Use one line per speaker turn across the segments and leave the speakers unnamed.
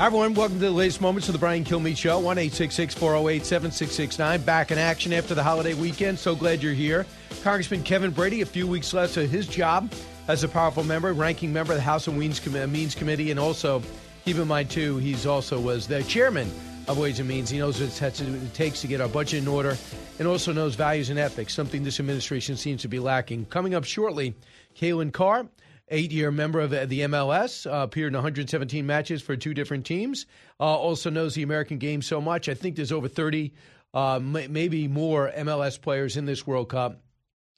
Hi, everyone. Welcome to the latest moments of the Brian Kilmeade Show. 1 408 7669. Back in action after the holiday weekend. So glad you're here. Congressman Kevin Brady, a few weeks left to his job as a powerful member, ranking member of the House and Means, Committee, and also, keep in mind, too, he's also was the chairman of Ways and Means. He knows what it takes to get our budget in order and also knows values and ethics, something this administration seems to be lacking. Coming up shortly, Kalen Carr eight year member of the MLS, uh, appeared in 117 matches for two different teams. Uh, also knows the American game so much. I think there's over 30, uh, m- maybe more MLS players in this World Cup.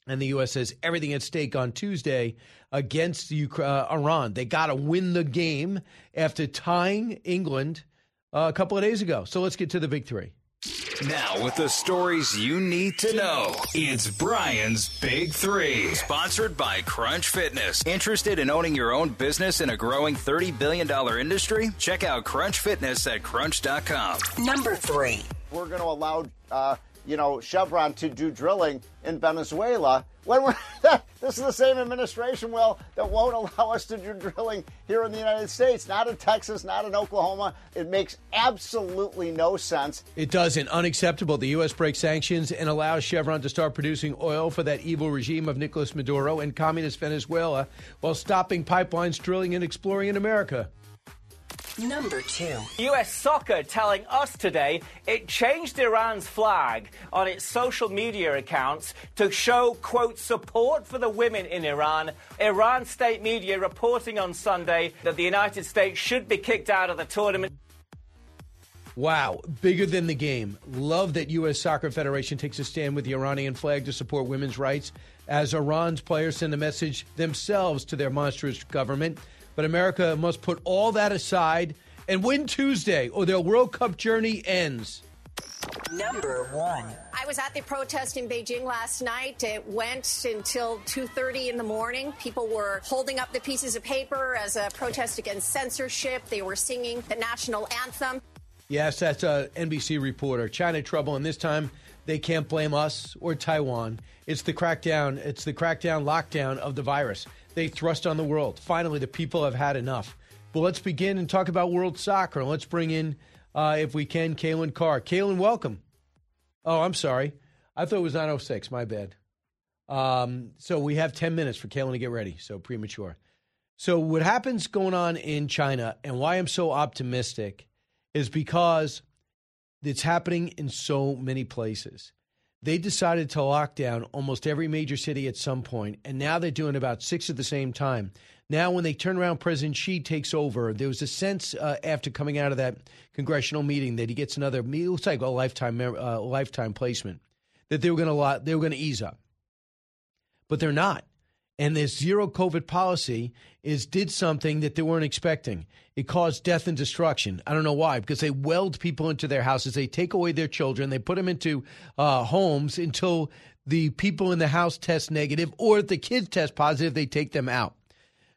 And the U.S. has everything at stake on Tuesday against Ukraine, uh, Iran. They got to win the game after tying England uh, a couple of days ago. So let's get to the big three.
Now, with the stories you need to know, it's Brian's Big Three. Sponsored by Crunch Fitness. Interested in owning your own business in a growing $30 billion industry? Check out Crunch Fitness at crunch.com.
Number three.
We're going to allow, uh, you know, Chevron to do drilling in Venezuela when we're this is the same administration will that won't allow us to do drilling here in the United States, not in Texas, not in Oklahoma. It makes absolutely no sense.
It doesn't. Unacceptable. The U.S. breaks sanctions and allows Chevron to start producing oil for that evil regime of Nicolas Maduro and communist Venezuela while stopping pipelines drilling and exploring in America.
Number two.
US Soccer telling us today it changed Iran's flag on its social media accounts to show, quote, support for the women in Iran. Iran state media reporting on Sunday that the United States should be kicked out of the tournament.
Wow, bigger than the game. Love that U.S. Soccer Federation takes a stand with the Iranian flag to support women's rights as Iran's players send a message themselves to their monstrous government. But America must put all that aside and win Tuesday, or their World Cup journey ends.
Number one.
I was at the protest in Beijing last night. It went until 2:30 in the morning. People were holding up the pieces of paper as a protest against censorship. They were singing the national anthem.
Yes, that's a NBC reporter. China trouble, and this time they can't blame us or Taiwan. It's the crackdown. It's the crackdown lockdown of the virus they thrust on the world. Finally, the people have had enough. But let's begin and talk about world soccer. Let's bring in, uh, if we can, Kalen Carr. Kalen, welcome. Oh, I'm sorry. I thought it was 906. My bad. Um, so we have 10 minutes for Kalen to get ready. So premature. So what happens going on in China and why I'm so optimistic is because it's happening in so many places they decided to lock down almost every major city at some point, and now they're doing about six at the same time. Now, when they turn around, President Xi takes over. There was a sense uh, after coming out of that congressional meeting that he gets another. It looks like a lifetime uh, lifetime placement. That they were going to they were going to ease up, but they're not. And this zero COVID policy is did something that they weren't expecting. It caused death and destruction. I don't know why, because they weld people into their houses. They take away their children. They put them into uh, homes until the people in the house test negative, or if the kids test positive, they take them out.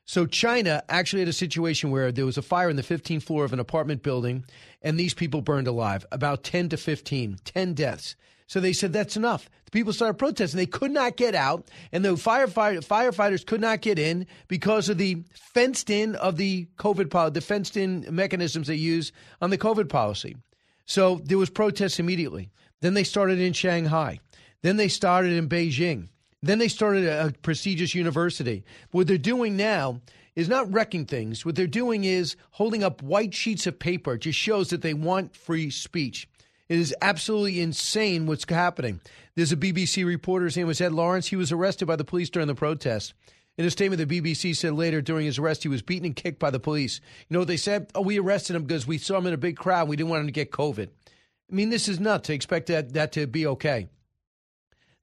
So China actually had a situation where there was a fire in the 15th floor of an apartment building, and these people burned alive. About 10 to 15, 10 deaths. So they said that's enough. The people started protesting. They could not get out, and the firefight- firefighters could not get in because of the fenced in of the COVID policy, the fenced in mechanisms they use on the COVID policy. So there was protests immediately. Then they started in Shanghai. Then they started in Beijing. Then they started a prestigious university. What they're doing now is not wrecking things. What they're doing is holding up white sheets of paper. It just shows that they want free speech. It is absolutely insane what's happening. There's a BBC reporter, his name was Ed Lawrence. He was arrested by the police during the protest. In a statement, the BBC said later during his arrest, he was beaten and kicked by the police. You know what they said? Oh, we arrested him because we saw him in a big crowd. We didn't want him to get COVID. I mean, this is nuts to expect that, that to be okay.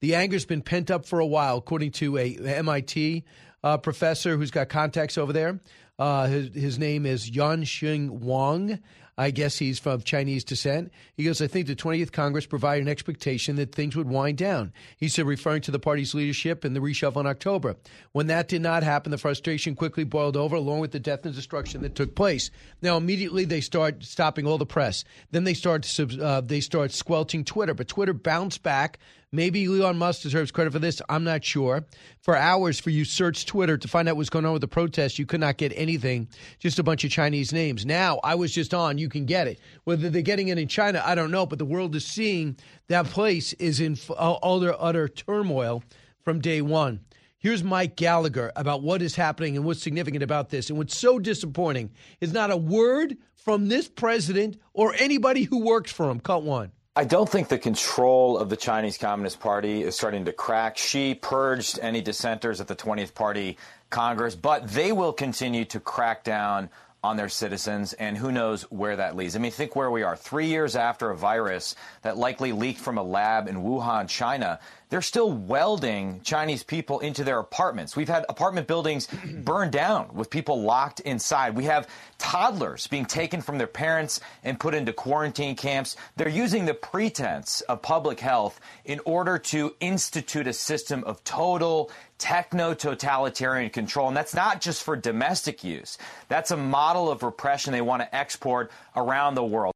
The anger's been pent up for a while, according to a MIT uh, professor who's got contacts over there. Uh, his, his name is Yanxing Wang. I guess he's of Chinese descent. He goes, I think the 20th Congress provided an expectation that things would wind down. He said, referring to the party's leadership and the reshuffle in October. When that did not happen, the frustration quickly boiled over, along with the death and destruction that took place. Now, immediately they start stopping all the press. Then they start uh, they start squelching Twitter, but Twitter bounced back Maybe Elon Musk deserves credit for this. I'm not sure. For hours, for you search Twitter to find out what's going on with the protest, you could not get anything. Just a bunch of Chinese names. Now, I was just on. You can get it. Whether they're getting it in China, I don't know. But the world is seeing that place is in uh, utter utter turmoil from day one. Here's Mike Gallagher about what is happening and what's significant about this. And what's so disappointing is not a word from this president or anybody who works for him. Cut one.
I don't think the control of the Chinese Communist Party is starting to crack. Xi purged any dissenters at the 20th Party Congress, but they will continue to crack down on their citizens, and who knows where that leads. I mean, think where we are. Three years after a virus that likely leaked from a lab in Wuhan, China, they're still welding Chinese people into their apartments. We've had apartment buildings burned down with people locked inside. We have toddlers being taken from their parents and put into quarantine camps. They're using the pretense of public health in order to institute a system of total techno totalitarian control. And that's not just for domestic use, that's a model of repression they want to export around the world.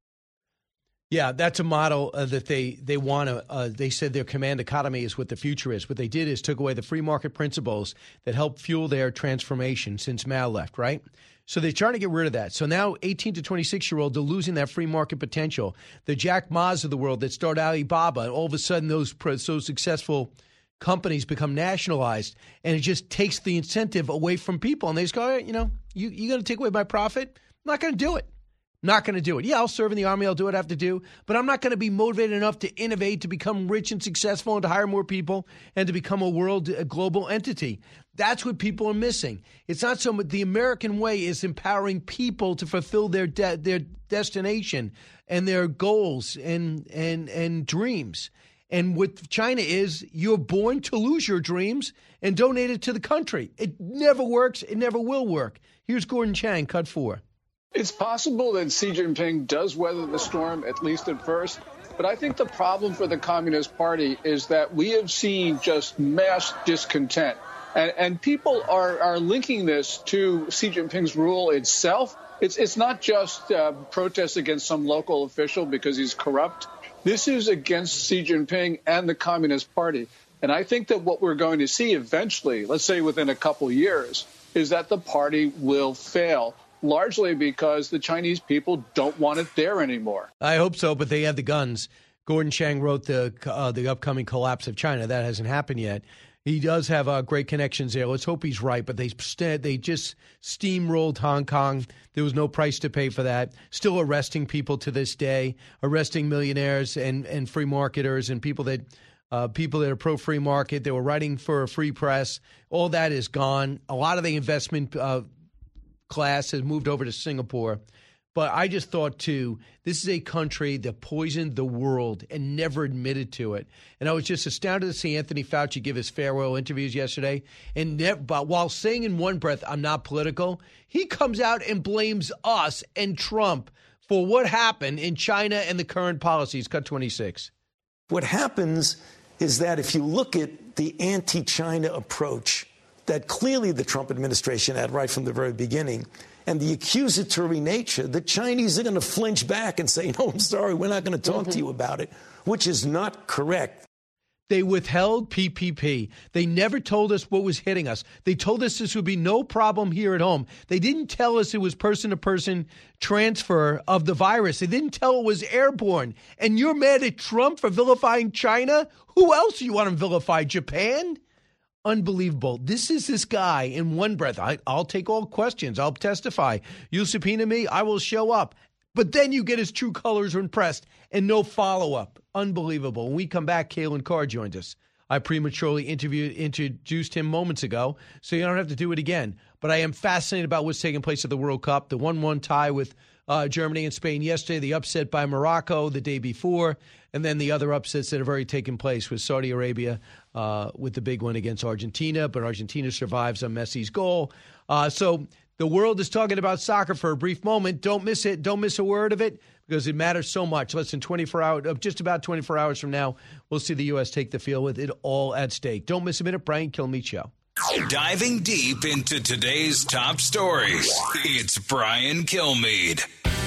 Yeah, that's a model uh, that they they want to. Uh, they said their command economy is what the future is. What they did is took away the free market principles that helped fuel their transformation since Mao left. Right. So they're trying to get rid of that. So now, 18 to 26 year old, they're losing that free market potential. The Jack Ma's of the world that started Alibaba, all of a sudden those so successful companies become nationalized, and it just takes the incentive away from people. And they just go, right, you know, you you're going to take away my profit? I'm not going to do it. Not going to do it. Yeah, I'll serve in the army. I'll do what I have to do. But I'm not going to be motivated enough to innovate, to become rich and successful, and to hire more people, and to become a world, a global entity. That's what people are missing. It's not so much the American way is empowering people to fulfill their de- their destination and their goals and and and dreams. And what China is, you're born to lose your dreams and donate it to the country. It never works. It never will work. Here's Gordon Chang, cut four.
It's possible that Xi Jinping does weather the storm, at least at first. But I think the problem for the Communist Party is that we have seen just mass discontent. And, and people are, are linking this to Xi Jinping's rule itself. It's, it's not just uh, protests against some local official because he's corrupt. This is against Xi Jinping and the Communist Party. And I think that what we're going to see eventually, let's say within a couple years, is that the party will fail largely because the Chinese people don't want it there anymore.
I hope so, but they have the guns. Gordon Chang wrote the uh, the upcoming collapse of China. That hasn't happened yet. He does have uh, great connections there. Let's hope he's right. But they st- they just steamrolled Hong Kong. There was no price to pay for that. Still arresting people to this day, arresting millionaires and, and free marketers and people that uh, people that are pro free market. They were writing for a free press. All that is gone. A lot of the investment uh, class has moved over to Singapore. But I just thought, too, this is a country that poisoned the world and never admitted to it. And I was just astounded to see Anthony Fauci give his farewell interviews yesterday. And ne- but while saying in one breath, I'm not political, he comes out and blames us and Trump for what happened in China and the current policies. Cut 26.
What happens is that if you look at the anti China approach, that clearly the Trump administration had right from the very beginning. And the accusatory nature, the Chinese are going to flinch back and say, no, I'm sorry, we're not going to talk mm-hmm. to you about it, which is not correct.
They withheld PPP. They never told us what was hitting us. They told us this would be no problem here at home. They didn't tell us it was person to person transfer of the virus. They didn't tell it was airborne. And you're mad at Trump for vilifying China? Who else do you want to vilify? Japan? Unbelievable. This is this guy in one breath. I, will take all questions. I'll testify. You subpoena me, I will show up. But then you get his true colors when pressed and no follow up. Unbelievable. When we come back, Kalen Carr joins us. I prematurely interviewed, introduced him moments ago, so you don't have to do it again. But I am fascinated about what's taking place at the World Cup. The 1 1 tie with uh, Germany and Spain yesterday, the upset by Morocco the day before, and then the other upsets that have already taken place with Saudi Arabia uh, with the big one against Argentina, but Argentina survives on Messi's goal. Uh, so The world is talking about soccer for a brief moment. Don't miss it. Don't miss a word of it because it matters so much. Less than 24 hours, uh, just about 24 hours from now, we'll see the U.S. take the field with it all at stake. Don't miss a minute. Brian Kilmeade Show.
Diving deep into today's top stories, it's Brian Kilmeade.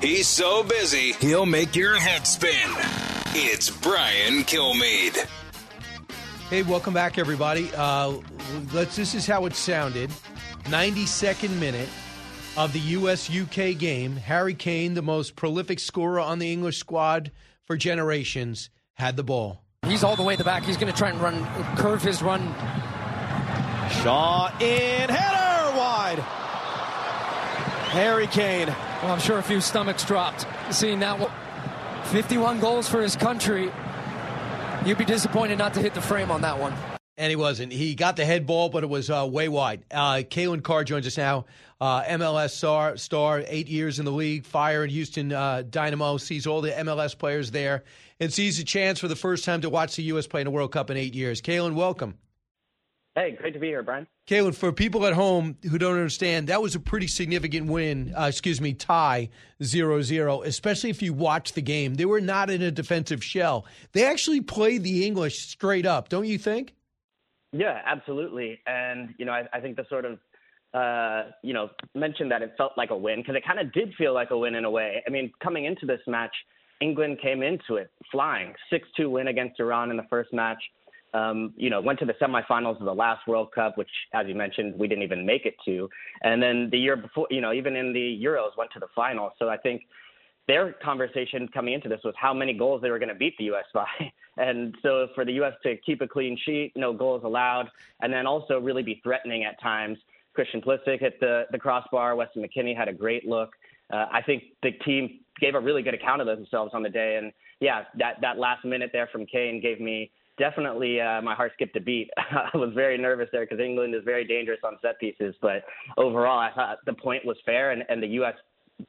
He's so busy, he'll make your head spin. It's Brian Kilmeade.
Hey, welcome back, everybody. Uh, let's. This is how it sounded. 92nd minute of the U.S. UK game. Harry Kane, the most prolific scorer on the English squad for generations, had the ball.
He's all the way at the back. He's going to try and run, curve his run.
Shaw in, header wide. Harry Kane.
Well, I'm sure a few stomachs dropped seeing that one. 51 goals for his country. You'd be disappointed not to hit the frame on that one.
And he wasn't. He got the head ball, but it was uh, way wide. Uh, Kalen Carr joins us now. Uh, MLS star, star, eight years in the league, fire in Houston uh, Dynamo, sees all the MLS players there, and sees a chance for the first time to watch the U.S. play in a World Cup in eight years. Kalen, welcome.
Hey, great to be here, Brian.
Kalen, for people at home who don't understand, that was a pretty significant win, uh, excuse me, tie 0 0, especially if you watch the game. They were not in a defensive shell. They actually played the English straight up, don't you think?
Yeah, absolutely. And, you know, I, I think the sort of, uh, you know, mentioned that it felt like a win because it kind of did feel like a win in a way. I mean, coming into this match, England came into it flying 6 2 win against Iran in the first match. Um, you know, went to the semifinals of the last World Cup, which, as you mentioned, we didn't even make it to. And then the year before, you know, even in the Euros, went to the final. So I think their conversation coming into this was how many goals they were going to beat the U.S. by. And so for the U.S. to keep a clean sheet, no goals allowed, and then also really be threatening at times. Christian Pulisic hit the, the crossbar. Weston McKennie had a great look. Uh, I think the team gave a really good account of themselves on the day. And yeah, that, that last minute there from Kane gave me definitely uh, my heart skipped a beat. I was very nervous there because England is very dangerous on set pieces. But overall, I thought the point was fair, and, and the U.S.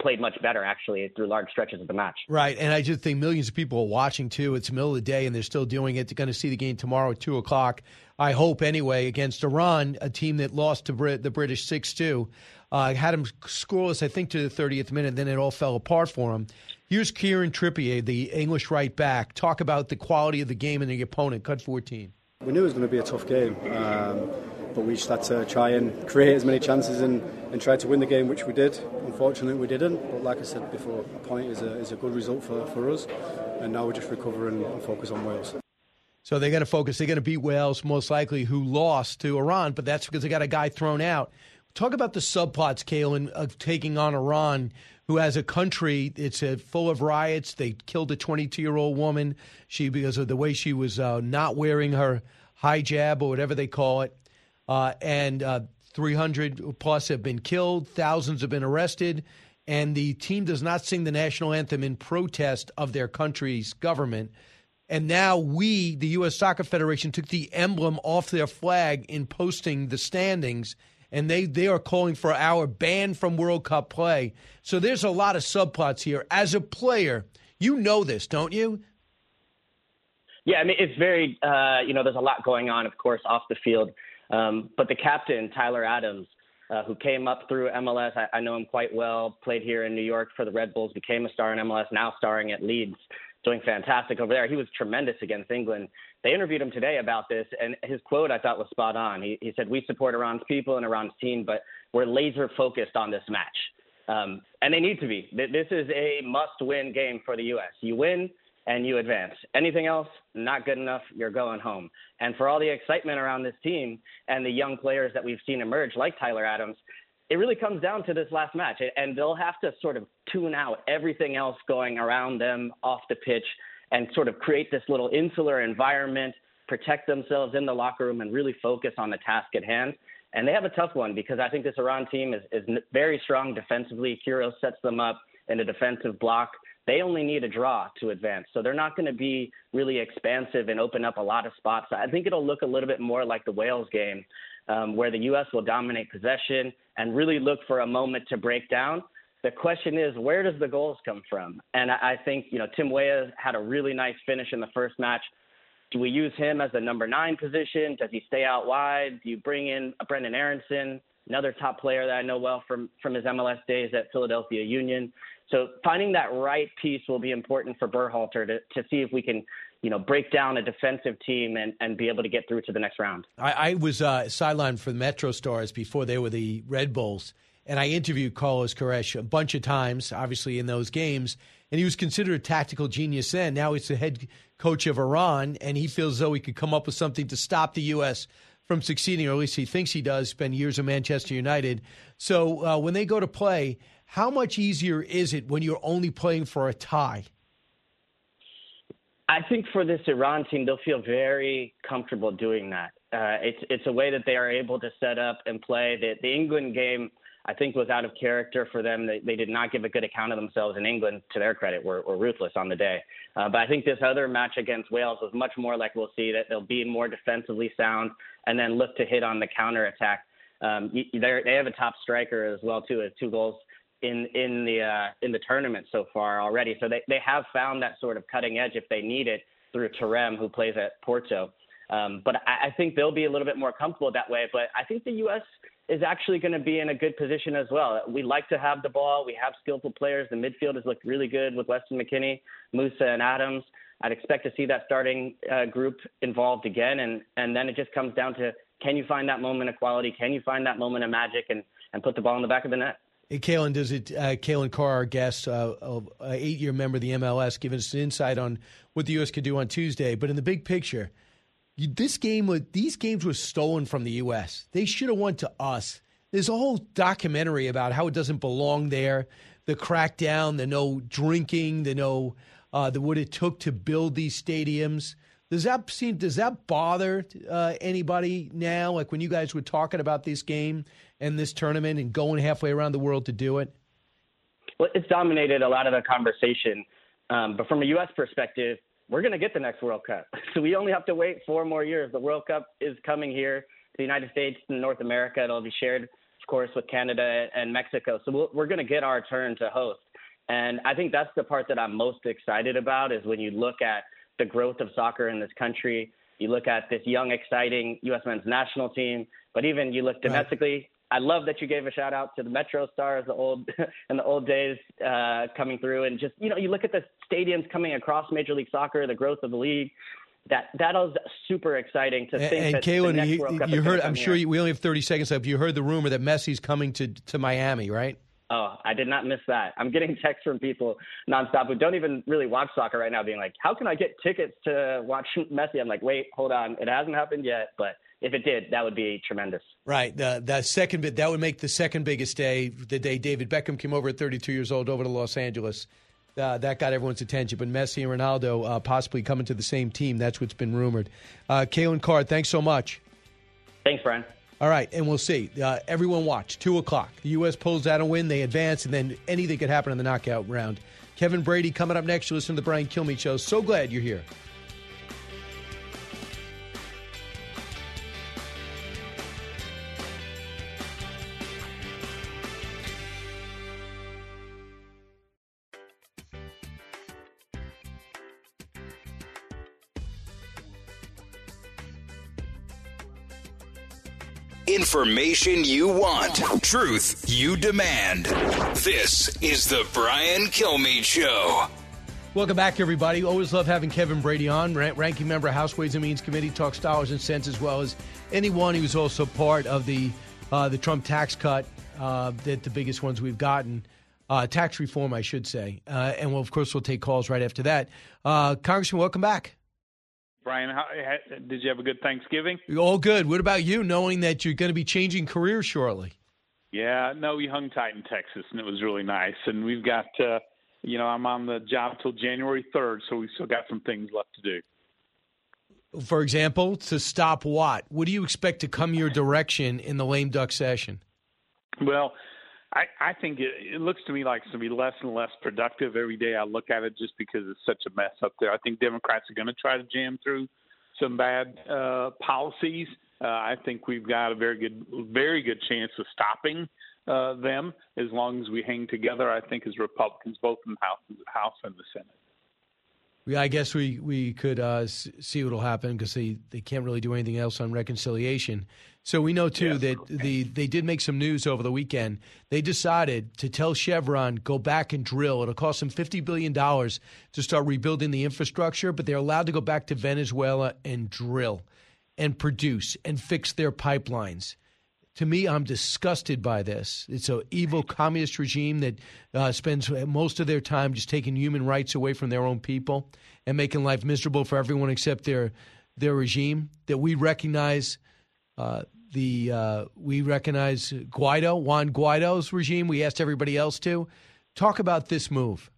played much better actually through large stretches of the match.
Right, and I just think millions of people are watching too. It's the middle of the day, and they're still doing it. They're going to see the game tomorrow at two o'clock. I hope anyway against Iran, a team that lost to Brit- the British six two. Uh, had him scoreless, I think, to the 30th minute. Then it all fell apart for him. Here's Kieran Trippier, the English right back. Talk about the quality of the game and the opponent. Cut 14.
We knew it was going to be a tough game, um, but we just had to try and create as many chances and, and try to win the game, which we did. Unfortunately, we didn't. But like I said before, a point is a, is a good result for, for us. And now we're just recover and, and focus on Wales.
So they're going to focus. They're going to beat Wales, most likely, who lost to Iran, but that's because they got a guy thrown out. Talk about the subplots, Kalen, of taking on Iran, who has a country it's uh, full of riots. They killed a 22 year old woman. She because of the way she was uh, not wearing her hijab or whatever they call it, uh, and uh, 300 plus have been killed. Thousands have been arrested. And the team does not sing the national anthem in protest of their country's government. And now we, the U.S. Soccer Federation, took the emblem off their flag in posting the standings and they, they are calling for our ban from World Cup play. So there's a lot of subplots here. As a player, you know this, don't you?
Yeah, I mean, it's very, uh, you know, there's a lot going on, of course, off the field. Um, but the captain, Tyler Adams, uh, who came up through MLS, I, I know him quite well, played here in New York for the Red Bulls, became a star in MLS, now starring at Leeds, doing fantastic over there. He was tremendous against England they interviewed him today about this, and his quote I thought was spot on. He, he said, "We support Iran's people and Iran's team, but we're laser focused on this match, um, and they need to be. This is a must-win game for the U.S. You win, and you advance. Anything else, not good enough, you're going home. And for all the excitement around this team and the young players that we've seen emerge, like Tyler Adams, it really comes down to this last match. And they'll have to sort of tune out everything else going around them off the pitch and sort of create this little insular environment, protect themselves in the locker room, and really focus on the task at hand. And they have a tough one because I think this Iran team is, is very strong defensively. Queiroz sets them up in a defensive block. They only need a draw to advance. So they're not going to be really expansive and open up a lot of spots. I think it'll look a little bit more like the Wales game, um, where the U.S. will dominate possession and really look for a moment to break down. The question is, where does the goals come from? And I, think, you know, Tim Weah had a really nice finish in the first match. Do we use him as the number nine position? Does he stay out wide? Do you bring in Brendan Aaronson, another top player that I know well from, from his MLS days at Philadelphia Union? So finding that right piece will be important for Berhalter to, to see if we can, you know, break down a defensive team and, and be able to get through to the next round.
I, I was uh, sidelined for the Metro Stars before they were the Red Bulls, and I interviewed Carlos Queiroz a bunch of times, obviously in those games, and he was considered a tactical genius then. Now he's the head coach of Iran, and he feels as though he could come up with something to stop the U.S. from succeeding, or at least he thinks he does. Spend years in Manchester United, so uh, when they go to play how much easier is it when you're only playing for a tie?
I think for this Iran team, they'll feel very comfortable doing that. Uh, it's it's a way that they are able to set up and play. The, the England game, I think, was out of character for them. They, they did not give a good account of themselves in England. To their credit, were, were ruthless on the day. Uh, but I think this other match against Wales was much more like we'll see that they'll be more defensively sound and then look to hit on the counter attack. Um, they have a top striker as well too, with two goals in in the uh, in the tournament so far already. So they they have found that sort of cutting edge if they need it through Taremi, who plays at Porto. Um, but I, I think they'll be a little bit more comfortable that way. But I think the U.S. is actually going to be in a good position as well. We like to have the ball. We have skillful players. The midfield has looked really good with Weston McKennie, Musah, and Adams. I'd expect to see that starting uh, group involved again, and and then it just comes down to can you find that moment of quality? Can you find that moment of magic and and put the ball in the back of the net?
Hey, Kalen, does it? Uh, Kalen Carr, our guest, uh, uh, eight-year member of the MLS, giving us an insight on what the U.S. could do on Tuesday. But in the big picture, this game, these games were stolen from the U.S. They should have went to us. There's a whole documentary about how it doesn't belong there. The crackdown, the no drinking, the no, uh, the what it took to build these stadiums. Does that seem? Does that bother uh, anybody now? Like when you guys were talking about this game and this tournament and going halfway around the world to do it.
Well, it's dominated a lot of the conversation. Um, but from a U.S. perspective, we're going to get the next World Cup. So we only have to wait four more years. The World Cup is coming here to the United States and North America. It'll be shared, of course, with Canada and Mexico. So we we are going to get our turn to host. And I think that's the part that I'm most excited about is when you look at the growth of soccer in this country. You look at this young, exciting U.S. men's national team, but even you look domestically. I love that you gave a shout out to the Metro Stars, the old in the old days uh, coming through, and just you know you look at the stadiums coming across Major League Soccer, the growth of the league. That that is super exciting to think.
And,
that
Kalen,
you,
you heard. I'm sure you, we only have 30 seconds left. You heard the rumor that Messi's coming to to Miami, right?
Oh, I did not miss that. I'm getting texts from people nonstop who don't even really watch soccer right now, being like, "How can I get tickets to watch Messi?" I'm like, "Wait, hold on, it hasn't happened yet, but if it did, that would be tremendous."
Right. The the second bit that would make the second biggest day the day David Beckham came over at 32 years old over to Los Angeles. Uh, that got everyone's attention. But Messi and Ronaldo uh, possibly coming to the same team. That's what's been rumored. Uh, Kalen Carr, thanks so much.
Thanks, Brian.
All right, and we'll see. Uh, everyone watch. 2 o'clock. The U.S. pulls out a win, they advance, and then anything could happen in the knockout round. Kevin Brady coming up next. You listen to the Brian Kilmeade Show. So glad you're here.
Information you want, truth you demand. This is the Brian Kilmeade Show.
Welcome back, everybody. Always love having Kevin Brady on, ranking member House Ways and Means Committee, talks dollars and cents as well as anyone. Was also part of the uh, the Trump tax cut, uh, that the biggest ones we've gotten. uh, tax reform, I should say. Uh, and we'll, of course, we'll take calls right after that. Uh, Congressman, welcome back.
Brian, how, did you have a good Thanksgiving?
All good. What about you, knowing that you're going to be changing careers shortly?
Yeah, no, we hung tight in Texas, and it was really nice. And we've got, uh, you know, I'm on the job till January 3rd, so we've still got some things left to do.
For example, to stop what? What do you expect to come your direction in the lame duck session?
Well, I, I think it, it looks to me like it's going to be less and less productive every day. I look at it just because it's such a mess up there. I think Democrats are going to try to jam through some bad uh, policies. Uh, I think we've got a very good, very good chance of stopping uh, them as long as we hang together. I think as Republicans, both in the House, House and the Senate.
Yeah, I guess we we could uh, see what'll happen because they, they can't really do anything else on reconciliation. So we know too yes. that the they did make some news over the weekend. They decided to tell Chevron go back and drill. It'll cost them fifty billion dollars to start rebuilding the infrastructure, but they're allowed to go back to Venezuela and drill, and produce and fix their pipelines to me, I'm disgusted by this. It's an evil communist regime that uh, spends most of their time just taking human rights away from their own people and making life miserable for everyone except their their regime. That we recognize uh, the uh, we recognize Guaido, Juan Guaido's regime. We asked everybody else to talk about this move.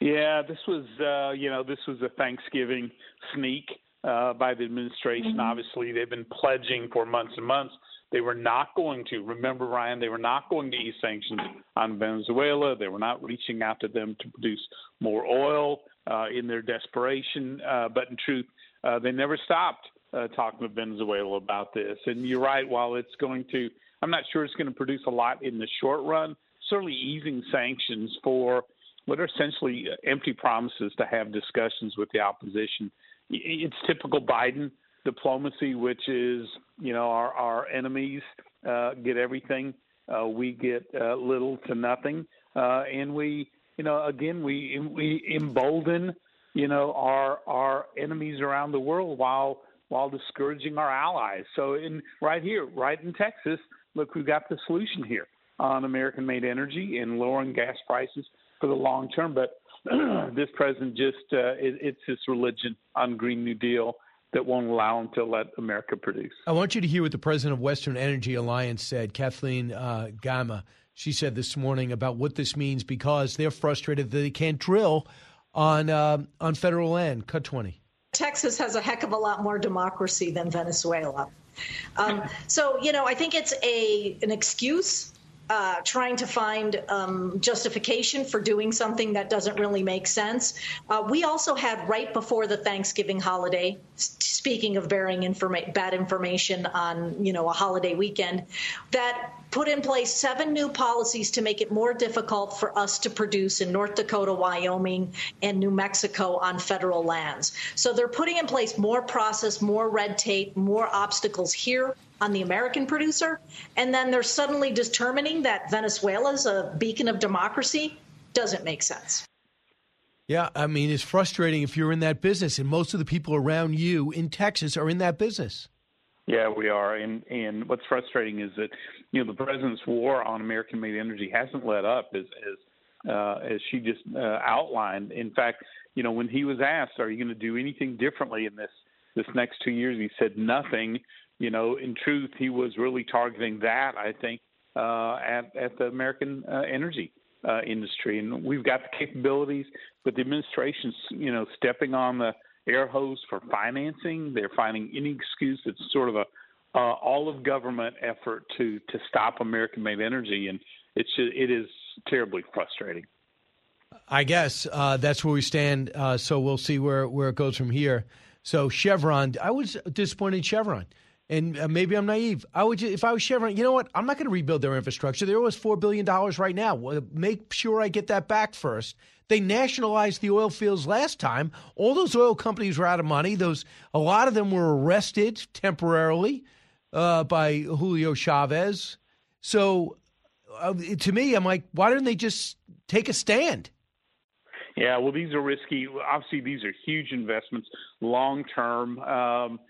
Yeah, this was uh, you know this was a Thanksgiving sneak uh, by the administration. Mm-hmm. Obviously, they've been pledging for months and months they were not going to, remember, Brian, they were not going to ease sanctions on Venezuela. They were not reaching out to them to produce more oil uh, in their desperation. Uh, but in truth, uh, they never stopped uh, talking to Venezuela about this. And you're right, while it's going to, I'm not sure it's going to produce a lot in the short run, certainly easing sanctions for what are essentially empty promises to have discussions with the opposition. It's typical Biden diplomacy, which is you know our our enemies uh, get everything, uh, we get uh, little to nothing, uh, and we you know again we we embolden you know our our enemies around the world while while discouraging our allies. So in right here, right in Texas, look, we've got the solution here on American-made energy and lowering gas prices for the long term, but. this president just uh, it, it's his religion on Green New Deal that won't allow them to let America produce.
I want you to hear what the president of Western Energy Alliance said, Kathleen uh, Sgamma. She said this morning about what this means because they're frustrated that they can't drill on uh, on federal land. Cut twenty.
Texas has a heck of a lot more democracy than Venezuela. Um, so you know, I think it's a an excuse uh, trying to find um, justification for doing something that doesn't really make sense. Uh, we also had right before the Thanksgiving holiday, speaking of bearing informa- bad information on you know a holiday weekend, that put in place seven new policies to make it more difficult for us to produce in North Dakota, Wyoming, and New Mexico on federal lands. So they're putting in place more process, more red tape, more obstacles here on the American producer, and then they're suddenly determining that Venezuela is a beacon of democracy doesn't make sense.
Yeah, I mean, it's frustrating if you're in that business, and most of the people around you in Texas are in that business.
Yeah, we are, and and what's frustrating is that you know the president's war on American-made energy hasn't let up, as as uh, as she just uh, outlined. In fact, you know when he was asked, "Are you going to do anything differently in this this next two years?" He said nothing you know, in truth, he was really targeting that, I think, uh, at, at the American uh, energy uh, industry. And we've got the capabilities, but the administration's, you know, stepping on the air hose for financing. They're finding any excuse. It's sort of a uh, all of government effort to to stop American-made energy, and it's it is terribly frustrating.
I guess uh, that's where we stand. Uh, so we'll see where where it goes from here. So Chevron, I was disappointed in Chevron and uh, maybe I'm naive. I would, if I was Chevron, you know what? I'm not going to rebuild their infrastructure. There was four billion dollars right now. Make sure I get that back first. They nationalized the oil fields last time. All those oil companies were out of money. Those a lot of them were arrested temporarily uh, by Julio Chavez. So, uh, to me, I'm like, why don't they just take a stand?
Yeah, well, these are risky. Obviously, these are huge investments, long term. Um,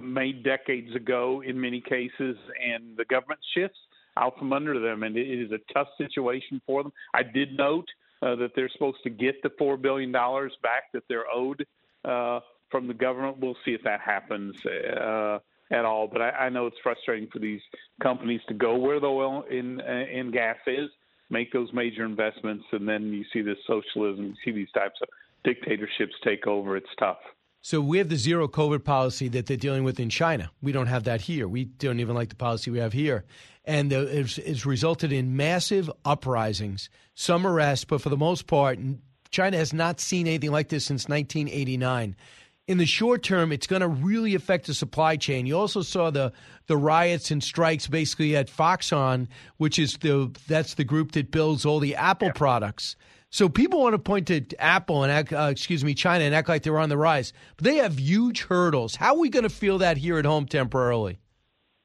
made decades ago in many cases, and the government shifts out from under them, and it is a tough situation for them. I did note uh, that they're supposed to get the four billion dollars back that they're owed uh, from the government. We'll see if that happens uh, at all. But I, I know it's frustrating for these companies to go where the oil in uh, in gas is, make those major investments, and then you see this socialism, you see these types of dictatorships take over. It's tough.
So we have the zero COVID policy that they're dealing with in China. We don't have that here. We don't even like the policy we have here. And the, it's, it's resulted in massive uprisings, some arrests, but for the most part, China has not seen anything like this since 1989. In the short term, it's going to really affect the supply chain. You also saw the the riots and strikes basically at Foxconn, which is the that's the group that builds all the Apple yeah. products. So people want to point to Apple and uh, excuse me, China and act like they're on the rise, but they have huge hurdles. How are we going to feel that here at home temporarily?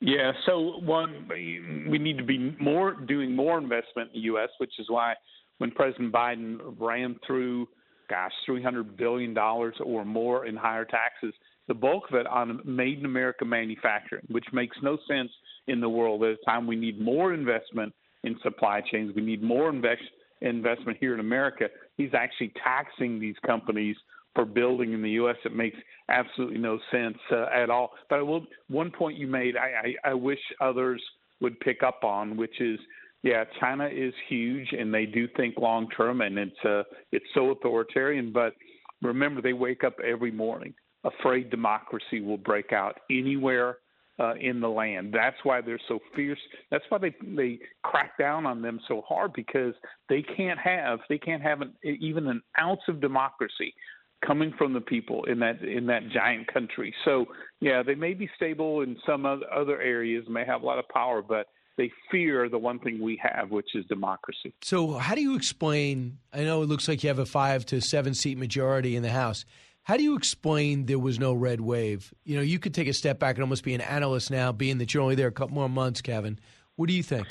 Yeah, so one, we need to be more doing more investment in the U.S., which is why when President Biden ran through, gosh, three hundred billion dollars or more in higher taxes, the bulk of it on made in America manufacturing, which makes no sense in the world. At a time we need more investment in supply chains, we need more investment investment here in America, he's actually taxing these companies for building in the U.S. It makes absolutely no sense uh, at all. But I will, one point you made, I, I, I wish others would pick up on, which is, yeah, China is huge and they do think long term, and it's uh, it's so authoritarian. But remember, they wake up every morning afraid democracy will break out anywhere uh, in the land. That's why they're so fierce. That's why they they crack down on them so hard because they can't have they can't have an, even an ounce of democracy coming from the people in that in that giant country. So yeah, they may be stable in some other areas, may have a lot of power, but they fear the one thing we have, which is democracy.
So how do you explain? I know it looks like you have a five to seven seat majority in the House. How do you explain there was no red wave? You know, you could take a step back and almost be an analyst now, being that you're only there a couple more months, Kevin. What do you think?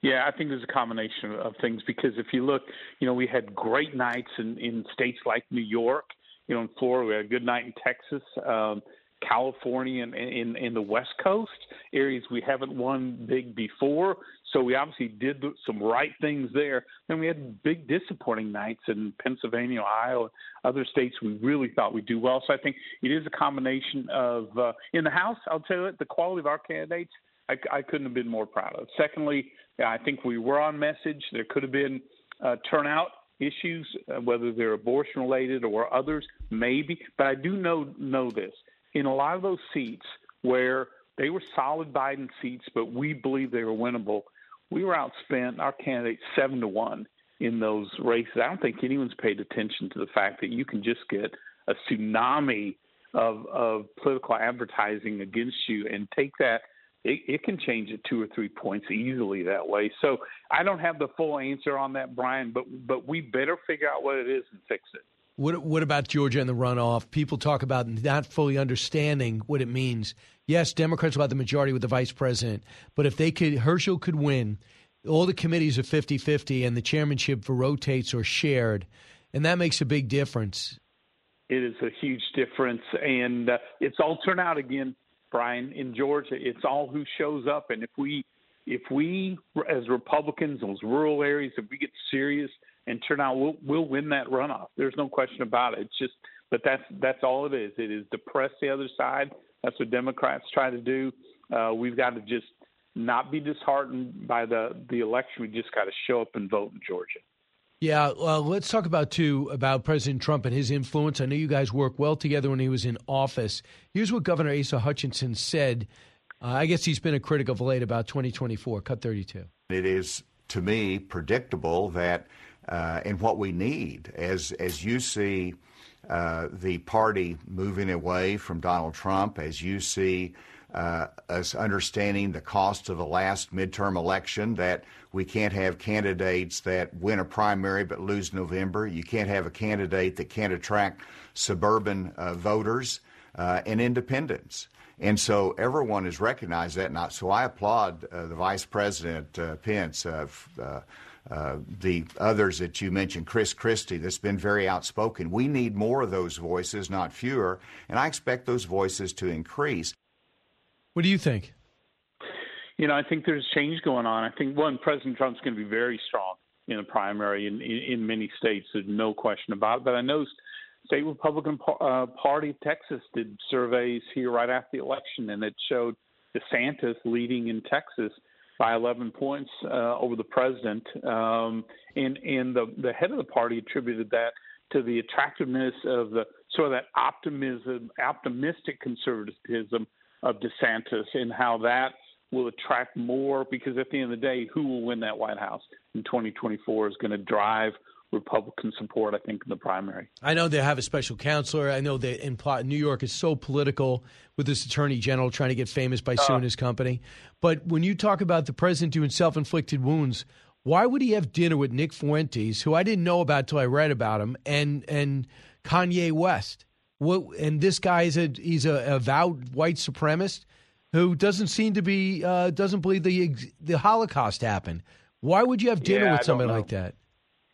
Yeah, I think there's a combination of things because if you look, you know, we had great nights in, in states like New York, you know, in Florida, we had a good night in Texas. Um, California and in, in the West Coast areas we haven't won big before. So we obviously did some right things there. Then we had big disappointing nights in Pennsylvania, Ohio, other states we really thought we'd do well. So I think it is a combination of uh, in the House. I'll tell you the quality of our candidates. I, I couldn't have been more proud of. Secondly, I think we were on message. There could have been uh, turnout issues, uh, whether they're abortion related or others, maybe. But I do know know this in a lot of those seats where they were solid Biden seats, but we believe they were winnable. We were outspent our candidates seven to one in those races. I don't think anyone's paid attention to the fact that you can just get a tsunami of of political advertising against you and take that it, it can change it two or three points easily that way. So I don't have the full answer on that, Brian, but but we better figure out what it is and fix it.
What what about Georgia and the runoff? People talk about not fully understanding what it means. Yes, Democrats will have the majority with the vice president, but if they could Herschel could win, all the committees are 50-50 and the chairmanship for rotates or shared, and that makes a big difference.
It is a huge difference and uh, it's all turnout again, Brian, in Georgia. It's all who shows up and if we if we as Republicans those rural areas if we get serious and turn out we'll we'll win that runoff. There's no question about it. It's just but that's that's all it is. It is depress the other side. That's what Democrats try to do. Uh, we've got to just not be disheartened by the the election. We just got to show up and vote in Georgia.
Yeah, well, let's talk about too about President Trump and his influence. I know you guys worked well together when he was in office. Here's what Governor Asa Hutchinson said. Uh, I guess he's been a critic of late about 2024. Cut 32.
It is to me predictable that uh, and what we need. As as you see uh, the party moving away from Donald Trump, as you see uh, us understanding the cost of the last midterm election, that we can't have candidates that win a primary but lose November. You can't have a candidate that can't attract suburban uh, voters uh, and independents. And so everyone has recognized that. And so I applaud uh, the Vice President Pence uh, the others that you mentioned, Chris Christie, that's been very outspoken. We need more of those voices, not fewer, and I expect those voices to increase.
What do you think?
you know, I think there's change going on. I think one, President Trump's going to be very strong in the primary in, in, in many states. There's no question about it. But I know state Republican uh, Party of Texas did surveys here right after the election, and it showed DeSantis leading in Texas by 11 points uh, over the president. Um, and and the, the head of the party attributed that to the attractiveness of the sort of that optimism, optimistic conservatism of DeSantis, and how that will attract more. Because at the end of the day, who will win that White House in 2024 is going to drive Republican support, I think, in the primary.
I know they have a special counselor. I know that in New York is so political with this attorney general trying to get famous by suing uh, his company. But when you talk about the president doing self inflicted wounds, why would he have dinner with Nick Fuentes, who I didn't know about till I read about him, and and Kanye West? What, and this guy is a he's a avowed white supremacist who doesn't seem to be uh, doesn't believe the the Holocaust happened. Why would you have dinner
yeah,
with somebody like that?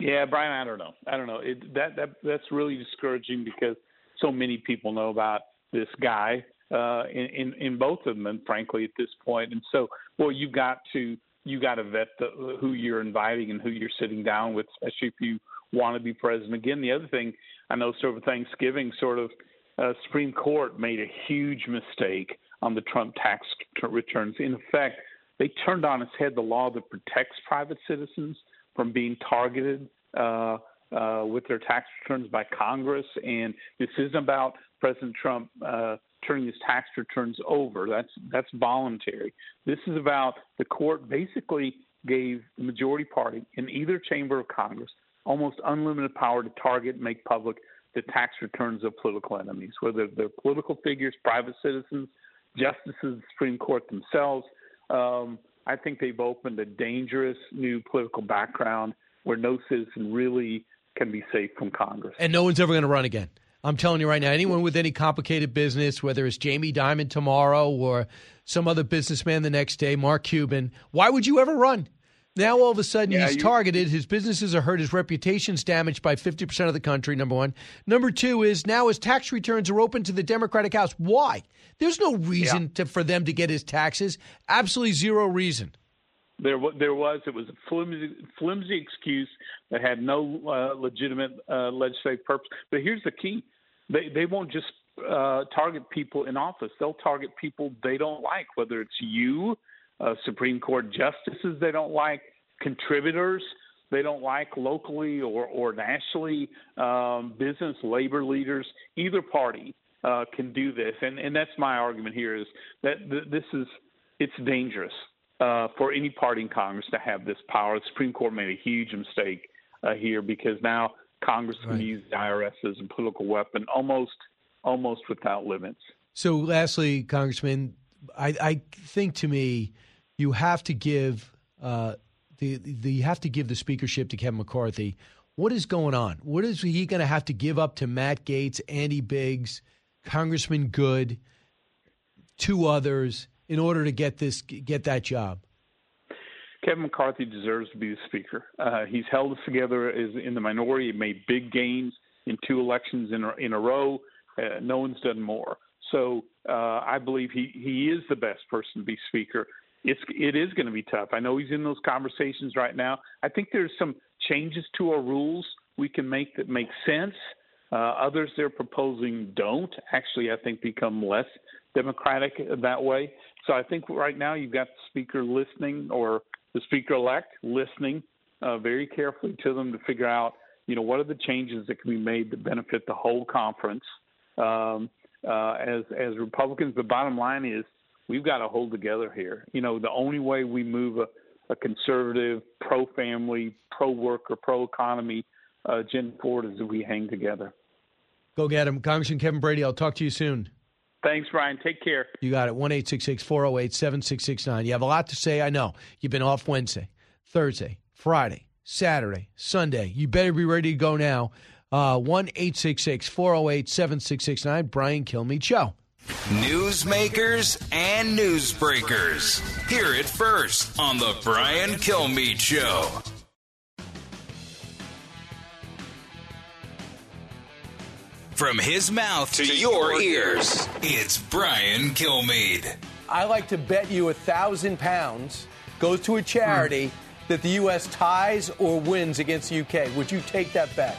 Yeah, Brian, I don't know. I don't know. It, that that that's really discouraging because so many people know about this guy uh, in, in in both of them, and frankly, at this point. and so well, you got to you got to vet the, who you're inviting and who you're sitting down with, especially if you want to be president. Again, the other thing I know, sort of Thanksgiving, sort of uh, Supreme Court made a huge mistake on the Trump tax returns. In effect, they turned on its head the law that protects private citizens from being targeted uh, uh, with their tax returns by Congress. And this isn't about President Trump uh, turning his tax returns over. That's that's voluntary. This is about the court basically gave the majority party in either chamber of Congress almost unlimited power to target and make public the tax returns of political enemies, whether they're political figures, private citizens, justices of the Supreme Court themselves. Um, I think they've opened a dangerous new political background where no citizen really can be safe from Congress.
And no one's ever going to run again. I'm telling you right now, anyone with any complicated business, whether it's Jamie Dimon tomorrow or some other businessman the next day, Mark Cuban, why would you ever run? Now all of a sudden yeah, he's you, targeted. His businesses are hurt. His reputation's damaged by 50% of the country, number one. Number two is now his tax returns are open to the Democratic House. Why? There's no reason yeah. to, for them to get his taxes. Absolutely zero reason.
There, there was. It was a flimsy, flimsy excuse that had no uh, legitimate uh, legislative purpose. But here's the key: they they won't just uh, target people in office. They'll target people they don't like, whether it's you, uh, Supreme Court justices they don't like, contributors they don't like locally or, or nationally, um, business, labor leaders, either party uh, can do this. And, and that's my argument here is that th- this is, it's dangerous uh, for any party in Congress to have this power. The Supreme Court made a huge mistake uh, here because now Congress right. can use the IRS as a political weapon almost almost without limits.
So, lastly, Congressman, I, I think to me, you have to give uh, the, the you have to give the speakership to Kevin McCarthy. What is going on? What is he going to have to give up to Matt Gaetz, Andy Biggs, Congressman Good, two others? in order to get this get that job?
Kevin McCarthy deserves to be the speaker. Uh, he's held us together as in the minority. He made big gains in two elections in a, in a row. Uh, no one's done more. So uh, I believe he, he is the best person to be speaker. It's it is going to be tough. I know he's in those conversations right now. I think there's some changes to our rules we can make that make sense. Uh, others they're proposing don't actually. I think become less democratic that way. So I think right now you've got the speaker listening or the speaker elect listening uh, very carefully to them to figure out, you know, what are the changes that can be made to benefit the whole conference. Um, uh, as as Republicans, the bottom line is we've got to hold together here. You know, the only way we move a, a conservative, pro-family, pro-worker, pro-economy uh, agenda forward is if we hang together.
Go get him, Congressman Kevin Brady. I'll talk to you soon.
Thanks, Ryan. Take care.
You got it. 1 408 7669. You have a lot to say. I know. You've been off Wednesday, Thursday, Friday, Saturday, Sunday. You better be ready to go now. Uh, 1 408 7669. Brian Kilmeade Show.
Newsmakers and newsbreakers. Hear it first on The Brian Kilmeade Show. From his mouth to, to your ears, it's Brian Kilmeade
I like to bet you a thousand pounds goes to a charity
Hmm.
that the U.S. ties or wins against the U.K. Would you take that bet?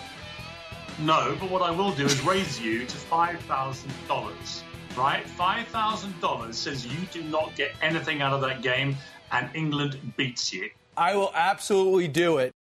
No, but what I will do is raise you to $5,000, right? $5,000 says you do not get anything out of that game and England beats you.
I will absolutely do it.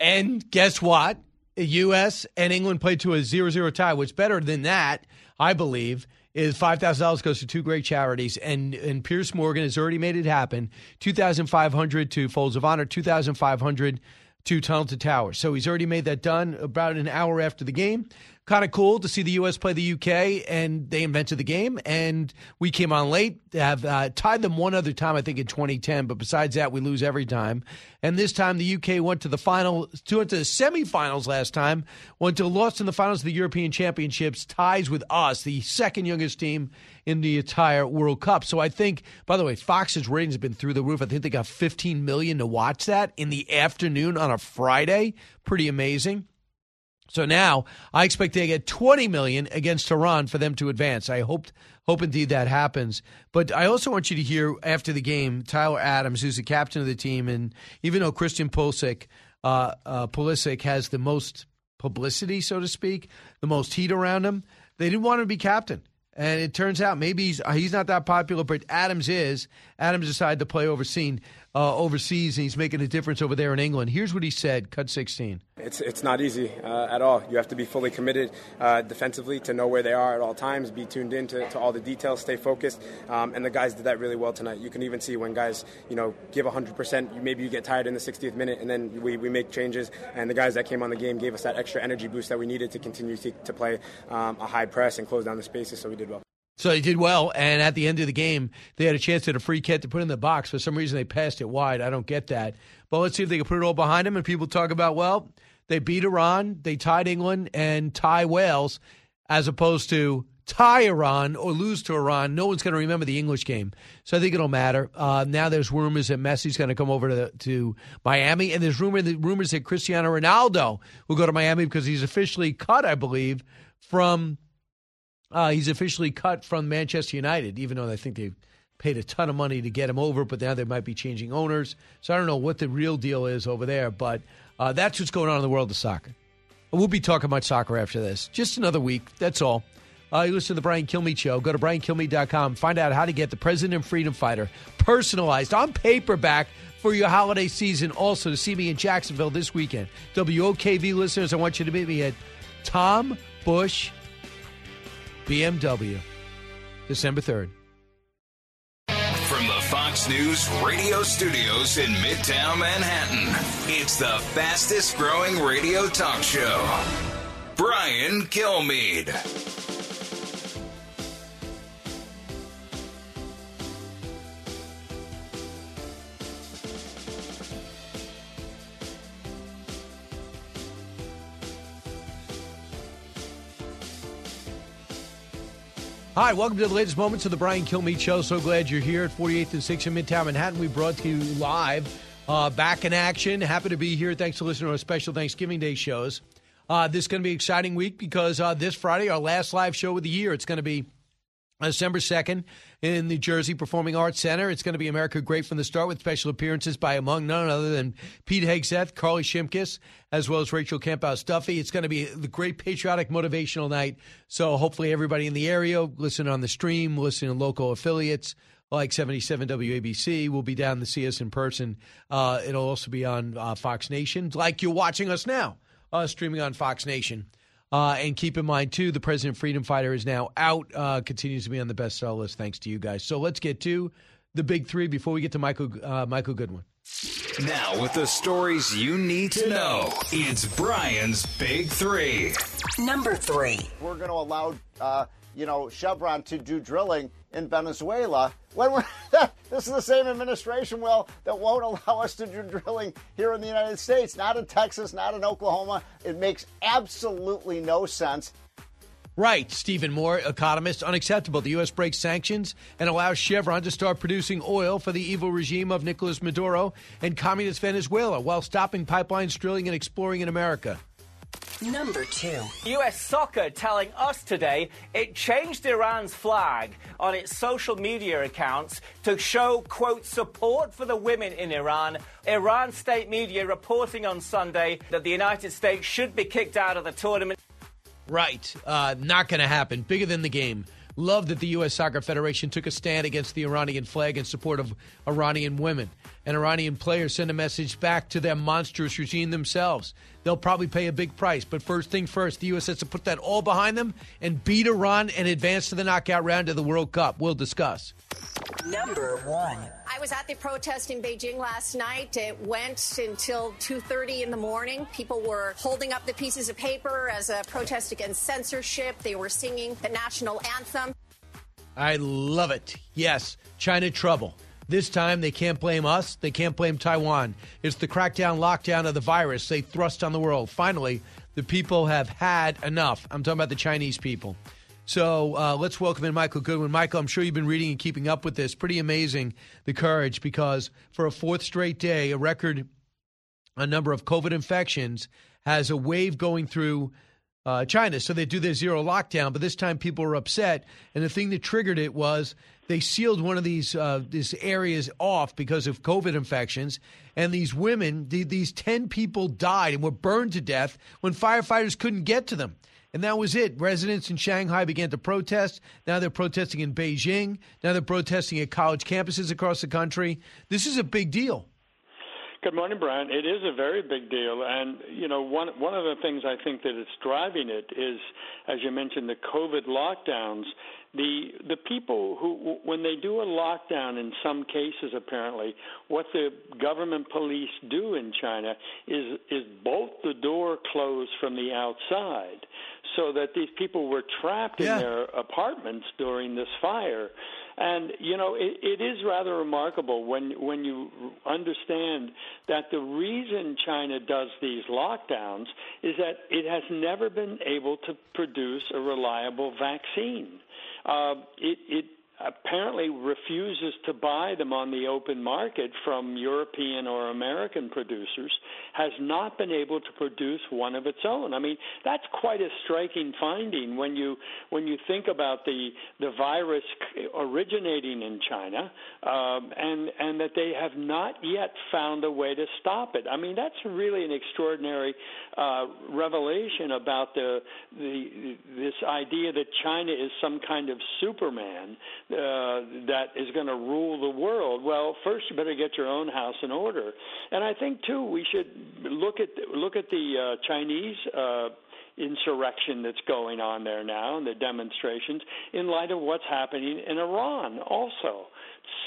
And guess what? The U.S. and England played to a 0 0 tie. What's better than that, I believe, is $5,000 goes to two great charities. And, and Piers Morgan has already made it happen 2500 to Folds of Honor, 2500 to Tunnel to Tower. So he's already made that done about an hour after the game. Kind of cool to see the U.S. play the U.K. and they invented the game, and we came on late. Have uh, tied them one other time, I think, in 2010. But besides that, we lose every time. And this time, the U.K. went to the final, went to the semifinals last time. Went to lost in the finals of the European Championships, ties with us, the second youngest team in the entire World Cup. So I think, by the way, Fox's ratings have been through the roof. I think they got 15 million to watch that in the afternoon on a Friday. Pretty amazing. So now I expect they get 20 million against Tehran for them to advance. I hope hope indeed that happens. But I also want you to hear after the game Tyler Adams, who's the captain of the team, and even though Christian Pulisic, uh, uh, Pulisic has the most publicity, so to speak, the most heat around him, they didn't want him to be captain. And it turns out maybe he's, he's not that popular, but Adams is. Adams decided to play overseas, uh, overseas, and he's making a difference over there in England. Here's what he said, cut 16.
It's, it's not easy uh, at all. You have to be fully committed uh, defensively to know where they are at all times, be tuned in to, to all the details, stay focused. Um, and the guys did that really well tonight. You can even see when guys, you know, give 100%, maybe you get tired in the 60th minute, and then we, we make changes. And the guys that came on the game gave us that extra energy boost that we needed to continue to, to play um, a high press and close down the spaces, so we did well.
So they did well, and at the end of the game, they had a chance at a free kick to put in the box. For some reason, they passed it wide. I don't get that. But let's see if they can put it all behind them. And people talk about, well, they beat Iran, they tied England, and tie Wales, as opposed to tie Iran or lose to Iran. No one's going to remember the English game. So I think it'll matter. Uh, now there's rumors that Messi's going to come over to, to Miami, and there's rumor, rumors that Cristiano Ronaldo will go to Miami because he's officially cut, I believe, from uh, he's officially cut from Manchester United, even though I think they paid a ton of money to get him over, but now they might be changing owners. So I don't know what the real deal is over there, but uh, that's what's going on in the world of soccer. We'll be talking about soccer after this. Just another week. That's all. Uh, you listen to the Brian Kilmeade Show. Go to briankilmeade.com. Find out how to get the President and Freedom Fighter personalized on paperback for your holiday season. Also, to see me in Jacksonville this weekend. WOKV listeners, I want you to meet me at Tom Bush BMW, December 3rd.
From the Fox News radio studios in Midtown Manhattan, it's the fastest growing radio talk show. Brian Kilmeade.
Hi, welcome to the latest moments of the Brian Kilmeade Show. So glad you're here at 48th and 6th in Midtown Manhattan. We brought to you live, uh, back in action. Happy to be here. Thanks for listening to our special Thanksgiving Day shows. Uh, this is going to be an exciting week because uh, this Friday, our last live show of the year, it's going to be December 2nd in the Jersey Performing Arts Center. It's going to be America Great from the Start with special appearances by among none other than Pete Hegseth, Carly Shimkus, as well as Rachel Campos Duffy. It's going to be the great patriotic motivational night. So hopefully everybody in the area, listen on the stream, listen to local affiliates like 77 WABC will be down to see us in person. Uh, it'll also be on uh, Fox Nation, like you're watching us now, uh, streaming on Fox Nation. Uh, and keep in mind, too, the President Freedom Fighter is now out, uh, continues to be on the bestseller list, thanks to you guys. So let's get to the big three before we get to Michael, uh, Michael Goodwin.
Now, with the stories you need to know, it's Brian's Big Three.
Number three. We're going to allow, uh, you know, Chevron to do drilling in Venezuela when we're this is the same administration will that won't allow us to do drilling here in the United States, not in Texas, not in Oklahoma. It makes absolutely no sense.
Right, Stephen Moore, economist. Unacceptable. The U.S. breaks sanctions and allows Chevron to start producing oil for the evil regime of Nicolas Maduro and communist Venezuela while stopping pipelines drilling and exploring in America.
Number two.
US soccer telling us today it changed Iran's flag on its social media accounts to show, quote, support for the women in Iran. Iran state media reporting on Sunday that the United States should be kicked out of the tournament.
Right. Uh, not going to happen. Bigger than the game. Love that the U.S. Soccer Federation took a stand against the Iranian flag in support of Iranian women. And Iranian players sent a message back to their monstrous regime themselves. They'll probably pay a big price. But first thing first, the U.S. has to put that all behind them and beat Iran and advance to the knockout round of the World Cup. We'll discuss.
Number one.
I was at the protest in Beijing last night. It went until 2:30 in the morning. People were holding up the pieces of paper as a protest against censorship. They were singing the national anthem.
I love it. Yes, China trouble. This time they can't blame us. They can't blame Taiwan. It's the crackdown, lockdown of the virus they thrust on the world. Finally, the people have had enough. I'm talking about the Chinese people. So uh, let's welcome in Michael Goodwin. Michael, I'm sure you've been reading and keeping up with this. Pretty amazing the courage because for a fourth straight day, a record a number of COVID infections has a wave going through uh, China. So they do their zero lockdown, but this time people were upset, and the thing that triggered it was they sealed one of these uh, these areas off because of COVID infections, and these women, the, these ten people died and were burned to death when firefighters couldn't get to them. And that was it. Residents in Shanghai began to protest. Now they're protesting in Beijing. Now they're protesting at college campuses across the country. This is a big deal.
Good morning, Brian. It is a very big deal, and you know one one of the things I think that is driving it is, as you mentioned, the COVID lockdowns. The the people who when they do a lockdown in some cases apparently, what the government police do in China is is bolt the door closed from the outside, so that these people were trapped
Yeah.
in their apartments during this fire. And you know, it, it is rather remarkable when when you understand that the reason China does these lockdowns is that it has never been able to produce a reliable vaccine. Uh, it, it apparently refuses to buy them on the open market from European or American producers, has not been able to produce one of its own. I mean, that's quite a striking finding when you when you think about the the virus originating in China, um, and and that they have not yet found a way to stop it. I mean, that's really an extraordinary uh, revelation about the the this idea that China is some kind of Superman uh, that is going to rule the world. Well, first you better get your own house in order. And I think too we should look at look at the uh, Chinese. Uh, insurrection that's going on there now and the demonstrations in light of what's happening in Iran also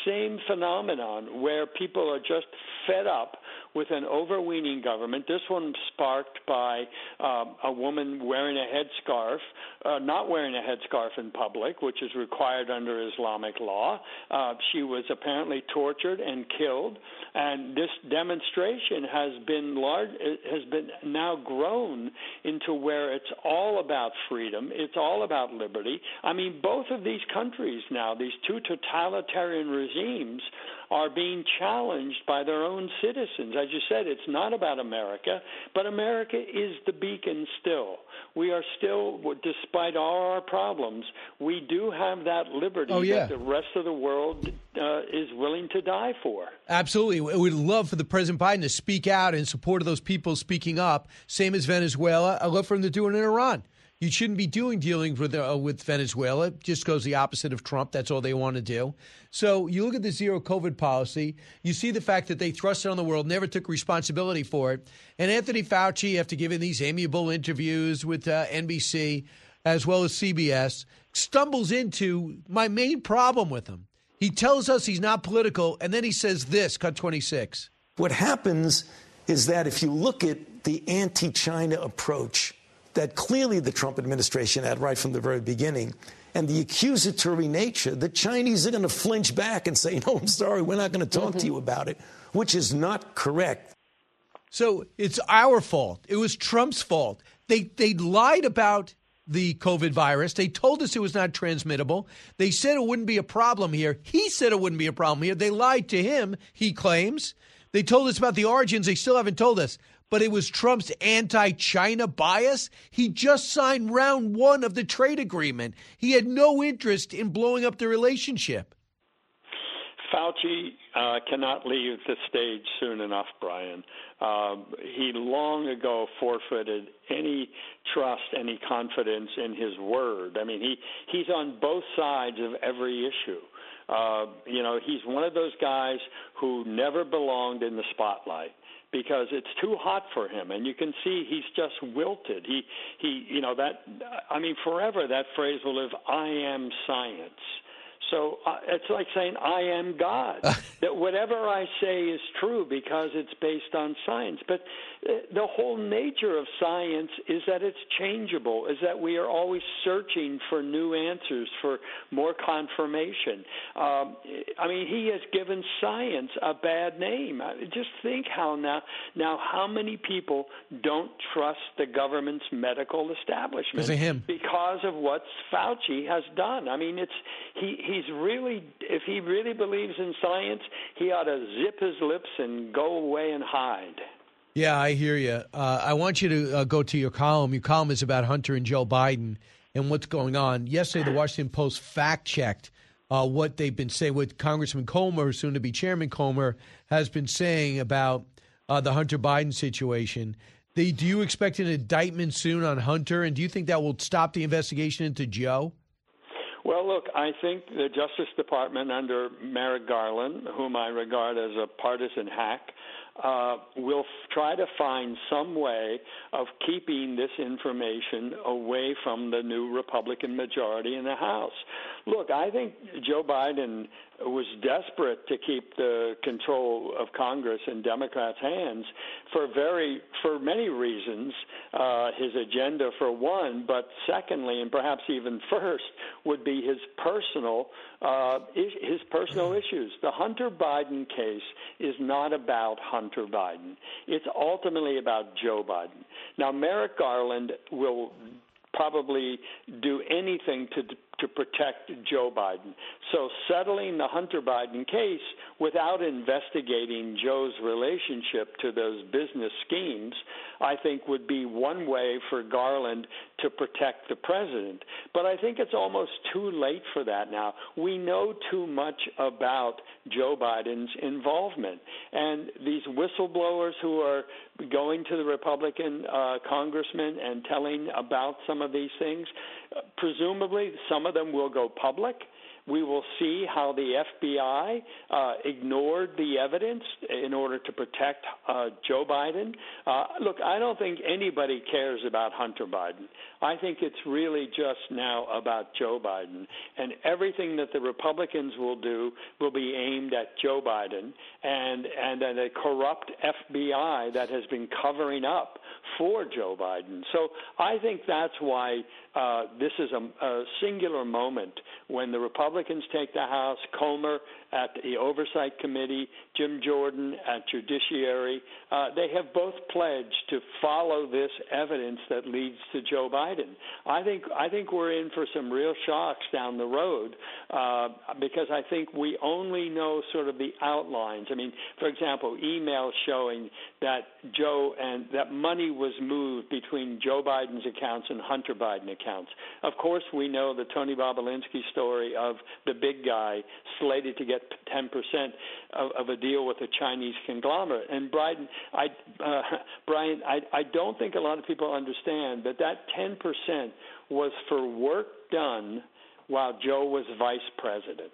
same phenomenon where people are just fed up with an overweening government. This one sparked by um, a woman wearing a headscarf, uh, not wearing a headscarf in public, which is required under Islamic law. Uh, she was apparently tortured and killed, and this demonstration has been large. Has been now grown into where it's all about freedom. It's all about liberty. I mean, both of these countries now, these two totalitarian regimes are being challenged by their own citizens. As you said, it's not about America, but America is the beacon still. We are still, despite all our problems, we do have that liberty
Oh, yeah.
that the rest of the world uh, is willing to die for.
Absolutely. We would love for the President Biden to speak out in support of those people speaking up, same as Venezuela. I'd love for him to do it in Iran. You shouldn't be doing dealing with uh, with Venezuela. It just goes the opposite of Trump. That's all they want to do. So you look at the zero COVID policy. You see the fact that they thrust it on the world, never took responsibility for it. And Anthony Fauci, after giving these amiable interviews with uh, NBC as well as CBS, stumbles into my main problem with him. He tells us he's not political, and then he says this. Cut twenty six.
What happens is that if you look at the anti China approach that clearly the Trump administration had right from the very beginning, and the accusatory nature, the Chinese are going to flinch back and say, No, I'm sorry, we're not going to talk to mm-hmm. you about it, which is not correct.
So it's our fault. It was Trump's fault. They they lied about the COVID virus. They told us it was not transmittable. They said it wouldn't be a problem here. He said it wouldn't be a problem here. They lied to him, he claims. They told us about the origins. They still haven't told us. But it was Trump's anti China bias. He just signed round one of the trade agreement. He had no interest in blowing up the relationship.
Fauci uh, cannot leave the stage soon enough, Brian. Um, he long ago forfeited any trust, any confidence in his word. I mean, he he's on both sides of every issue. Uh, you know, he's one of those guys who never belonged in the spotlight because it's too hot for him and you can see he's just wilted he he you know that i mean forever that phrase will live i am science so uh, it's like saying, I am God. that whatever I say is true because it's based on science. But the whole nature of science is that it's changeable, is that we are always searching for new answers, for more confirmation. Um, I mean, he has given science a bad name. Just think how now, now how many people don't trust the government's medical establishment
Because of him.
because of what Fauci has done. I mean, it's he he's really if he really believes in science, he ought to zip his lips and go away and hide.
Yeah, I hear you. Uh, I want you to uh, go to your column. Your column is about Hunter and Joe Biden and what's going on. Yesterday, the Washington Post fact checked uh, what they've been saying, what Congressman Comer, soon to be Chairman Comer, has been saying about uh, the Hunter Biden situation. Do you expect an indictment soon on Hunter? And do you think that will stop the investigation into Joe?
Well, look, I think the Justice Department under Merrick Garland, whom I regard as a partisan hack, uh, will f- try to find some way of keeping this information away from the new Republican majority in the House. Look, I think Joe Biden was desperate to keep the control of Congress in Democrats' hands for very for many reasons. Uh, his agenda, for one, but secondly, and perhaps even first, would be his personal uh, his personal issues. The Hunter Biden case is not about Hunter Biden. It's ultimately about Joe Biden. Now, Merrick Garland will probably do anything to to protect Joe Biden. So settling the Hunter Biden case without investigating Joe's relationship to those business schemes, I think would be one way for Garland to protect the president. But I think it's almost too late for that now. We know too much about Joe Biden's involvement. And these whistleblowers who are going to the Republican uh, congressmen and telling about some of these things, presumably some of them will go public. We will see how the FBI uh, ignored the evidence in order to protect uh, Joe Biden. Uh, look, I don't think anybody cares about Hunter Biden. I think it's really just now about Joe Biden. And everything that the Republicans will do will be aimed at Joe Biden and, and at a corrupt FBI that has been covering up for Joe Biden. So I think that's why uh, this is a, a singular moment when the Republicans take the House, Comer at the Oversight Committee, Jim Jordan at Judiciary. Uh, they have both pledged to follow this evidence that leads to Joe Biden. I think I think we're in for some real shocks down the road uh, because I think we only know sort of the outlines. I mean, for example, emails showing that Joe and that money was moved between Joe Biden's accounts and Hunter Biden accounts. Of course, we know the Tony Bobulinski story of the big guy slated to get 10% of, of a deal with a Chinese conglomerate. And Brian, I, uh, Brian, I, I don't think a lot of people understand that that 10% was for work done while Joe was vice president.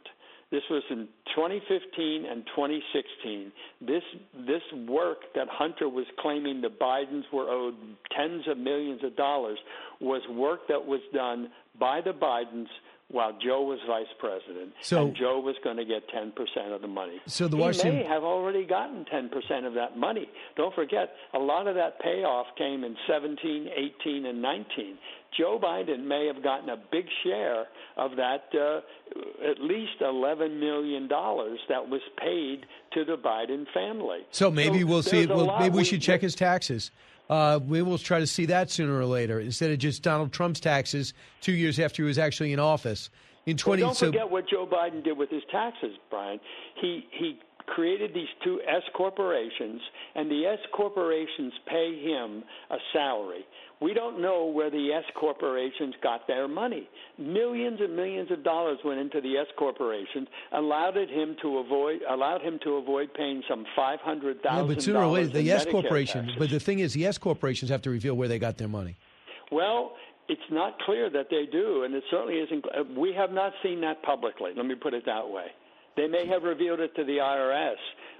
This was in 2015 and 2016. This this work that Hunter was claiming the Bidens were owed tens of millions of dollars was work that was done by the Bidens while Joe was vice president,
So-
and Joe was going to get 10% of the money.
So the
he
Washington-
may have already gotten 10% of that money. Don't forget, a lot of that payoff came in 17, 18, and 19. Joe Biden may have gotten a big share of that, uh, at least $11 million that was paid to the Biden family.
So maybe we'll see. Well, maybe we
we-
should check his taxes. Uh, we will try to see that sooner or later instead of just Donald Trump's taxes two years after he was actually in office. In
Well,
twenty,
don't
so
forget what Joe Biden did with his taxes, Brian. He he created these two S corporations, and the S corporations pay him a salary. We don't know where the S corporations got their money. Millions and millions of dollars went into the S corporations, allowed him to avoid allowed him to avoid paying some five hundred thousand.
Yeah, but sooner or later, the S
Medicare
corporation.
taxes.
But the thing is, the S corporations have to reveal where they got their money.
Well, it's not clear that they do, and it certainly isn't. uh, We have not seen that publicly. Let me put it that way. They may have revealed it to the IRS,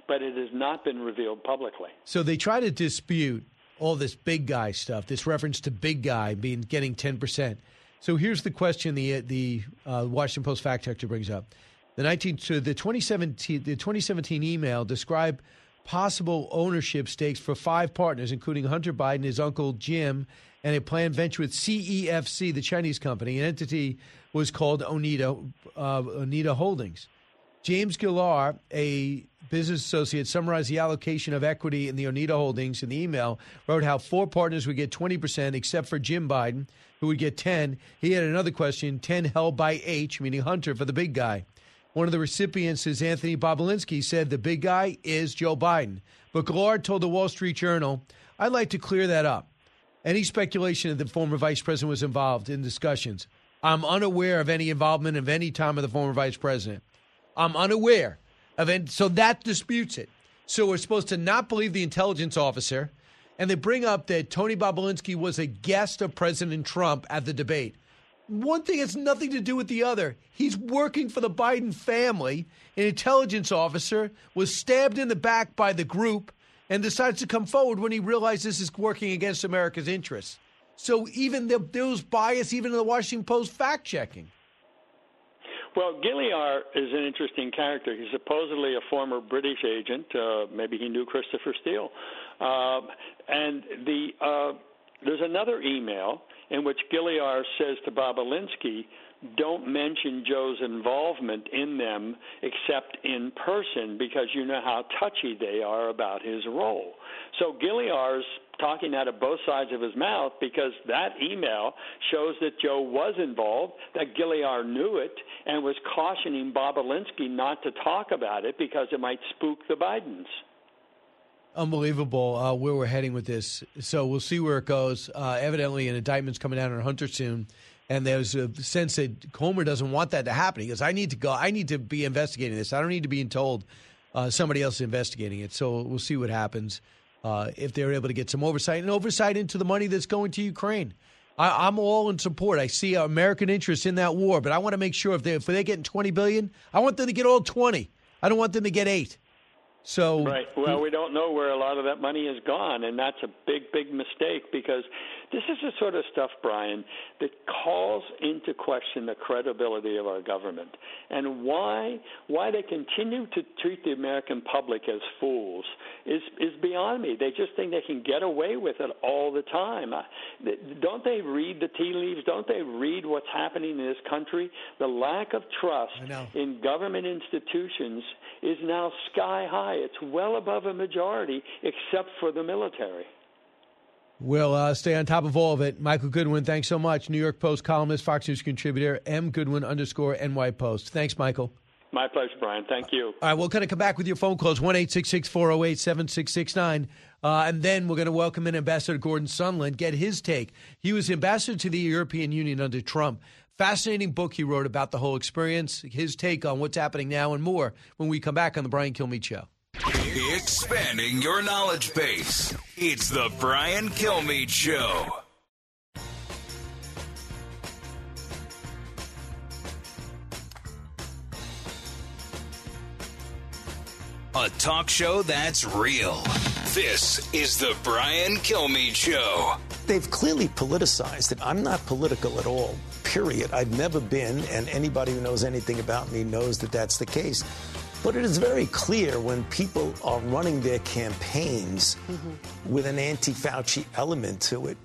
but it has not been revealed publicly.
So they try to dispute all this big guy stuff, this reference to big guy being getting ten percent. So here's the question: the the uh, Washington Post fact checker brings up the nineteen so the twenty seventeen the twenty seventeen email described possible ownership stakes for five partners, including Hunter Biden, his uncle Jim, and a planned venture with CEFC, the Chinese company. An entity was called Oneida uh, Oneida Holdings. James Gilliar, a business associate, summarized the allocation of equity in the Oneida Holdings in the email, wrote how four partners would get 20%, except for Jim Biden, who would get 10. He had another question, 10 held by H, meaning Hunter, for the big guy. One of the recipients is Anthony Bobulinski, said the big guy is Joe Biden. But Gilliar told the Wall Street Journal, I'd like to clear that up. Any speculation that the former vice president was involved in discussions, I'm unaware of any involvement of any time of the former vice president. I'm unaware of it. So that disputes it. So we're supposed to not believe the intelligence officer. And they bring up that Tony Bobulinski was a guest of President Trump at the debate. One thing has nothing to do with the other. He's working for the Biden family. An intelligence officer was stabbed in the back by the group and decides to come forward when he realizes this is working against America's interests. So even the, there was bias, even in the Washington Post fact checking.
Well, Gilliar is an interesting character. He's supposedly a former British agent. Uh, maybe he knew Christopher Steele. Um, and the uh, there's another email in which Gilliar says to Bobulinski, "Don't mention Joe's involvement in them except in person because you know how touchy they are about his role." So Gilliar's talking out of both sides of his mouth because that email shows that Joe was involved, that Gilliar knew it, and was cautioning Bobulinski not to talk about it because it might spook the Bidens.
Unbelievable uh, where we're heading with this. So we'll see where it goes. Uh, evidently, an indictment's coming down on Hunter soon, and there's a sense that Comer doesn't want that to happen. He goes, "I need to go. I need to be investigating this. I don't need to be told uh, somebody else is investigating it." So we'll see what happens uh, if they're able to get some oversight and oversight into the money that's going to Ukraine. I, I'm all in support. I see American interest in that war, but I want to make sure if they if they're getting 20 billion, I want them to get all 20. I don't want them to get eight. So
Right. Well, we don't know where a lot of that money has gone, and that's a big, big mistake because this is the sort of stuff, Brian, that calls into question the credibility of our government and why why they continue to treat the American public as fools is is beyond me. They just think they can get away with it all the time. Don't they read the tea leaves? Don't they read what's happening in this country? The lack of trust in government institutions is now sky high. It's well above a majority, except for the military.
We'll uh, stay on top of all of it. Michael Goodwin, thanks so much. New York Post columnist, Fox News contributor, M. Goodwin underscore NY Post. Thanks, Michael.
My pleasure, Brian. Thank you.
All right, we're going to come back with your phone calls, 1 408 7669. Uh, And then we're going to welcome in Ambassador Gordon Sondland, get his take. He was ambassador to the European Union under Trump. Fascinating book he wrote about the whole experience, his take on what's happening now, and more when we come back on The Brian Kilmeade Show.
Expanding your knowledge base. It's the Brian Kilmeade Show. A talk show that's real. This is the Brian Kilmeade Show.
They've clearly politicized it. I'm not political at all, period. I've never been, and anybody who knows anything about me knows that that's the case. But it is very clear when people are running their campaigns with an anti Fauci element to it.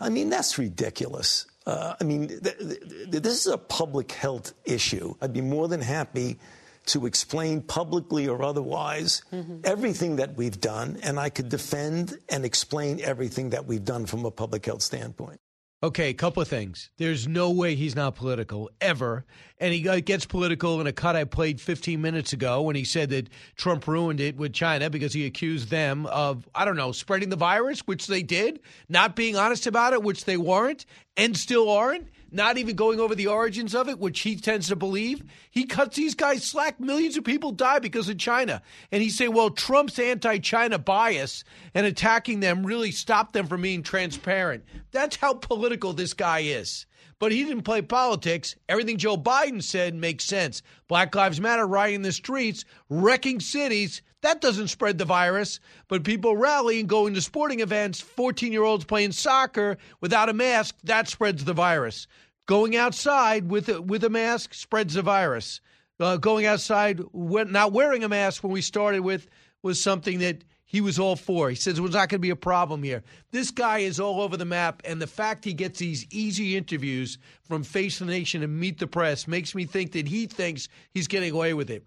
I mean, that's ridiculous. Uh, I mean, th- th- th- this is a public health issue. I'd be more than happy to explain publicly or otherwise everything that we've done, and I could defend and explain everything that we've done from a public health standpoint.
Okay, a couple of things. There's no way he's not political ever. And he uh, gets political in a cut I played 15 minutes ago when he said that Trump ruined it with China because he accused them of, I don't know, spreading the virus, which they did, not being honest about it, which they weren't, and still aren't not even going over the origins of it, which he tends to believe. He cuts these guys slack. Millions of people die because of China. And he's saying, well, Trump's anti China bias and attacking them really stopped them from being transparent. That's how political this guy is. But he didn't play politics. Everything Joe Biden said makes sense. Black Lives Matter rioting the streets, wrecking cities. That doesn't spread the virus. But people rallying, going to sporting events, 14 year olds playing soccer without a mask, that spreads the virus. Going outside with a, with a mask spreads the virus. Uh, going outside, not wearing a mask when we started with was something that he was all for. He says it was not going to be a problem here. This guy is all over the map, and the fact he gets these easy interviews from Face the Nation and Meet the Press makes me think that he thinks he's getting away with it.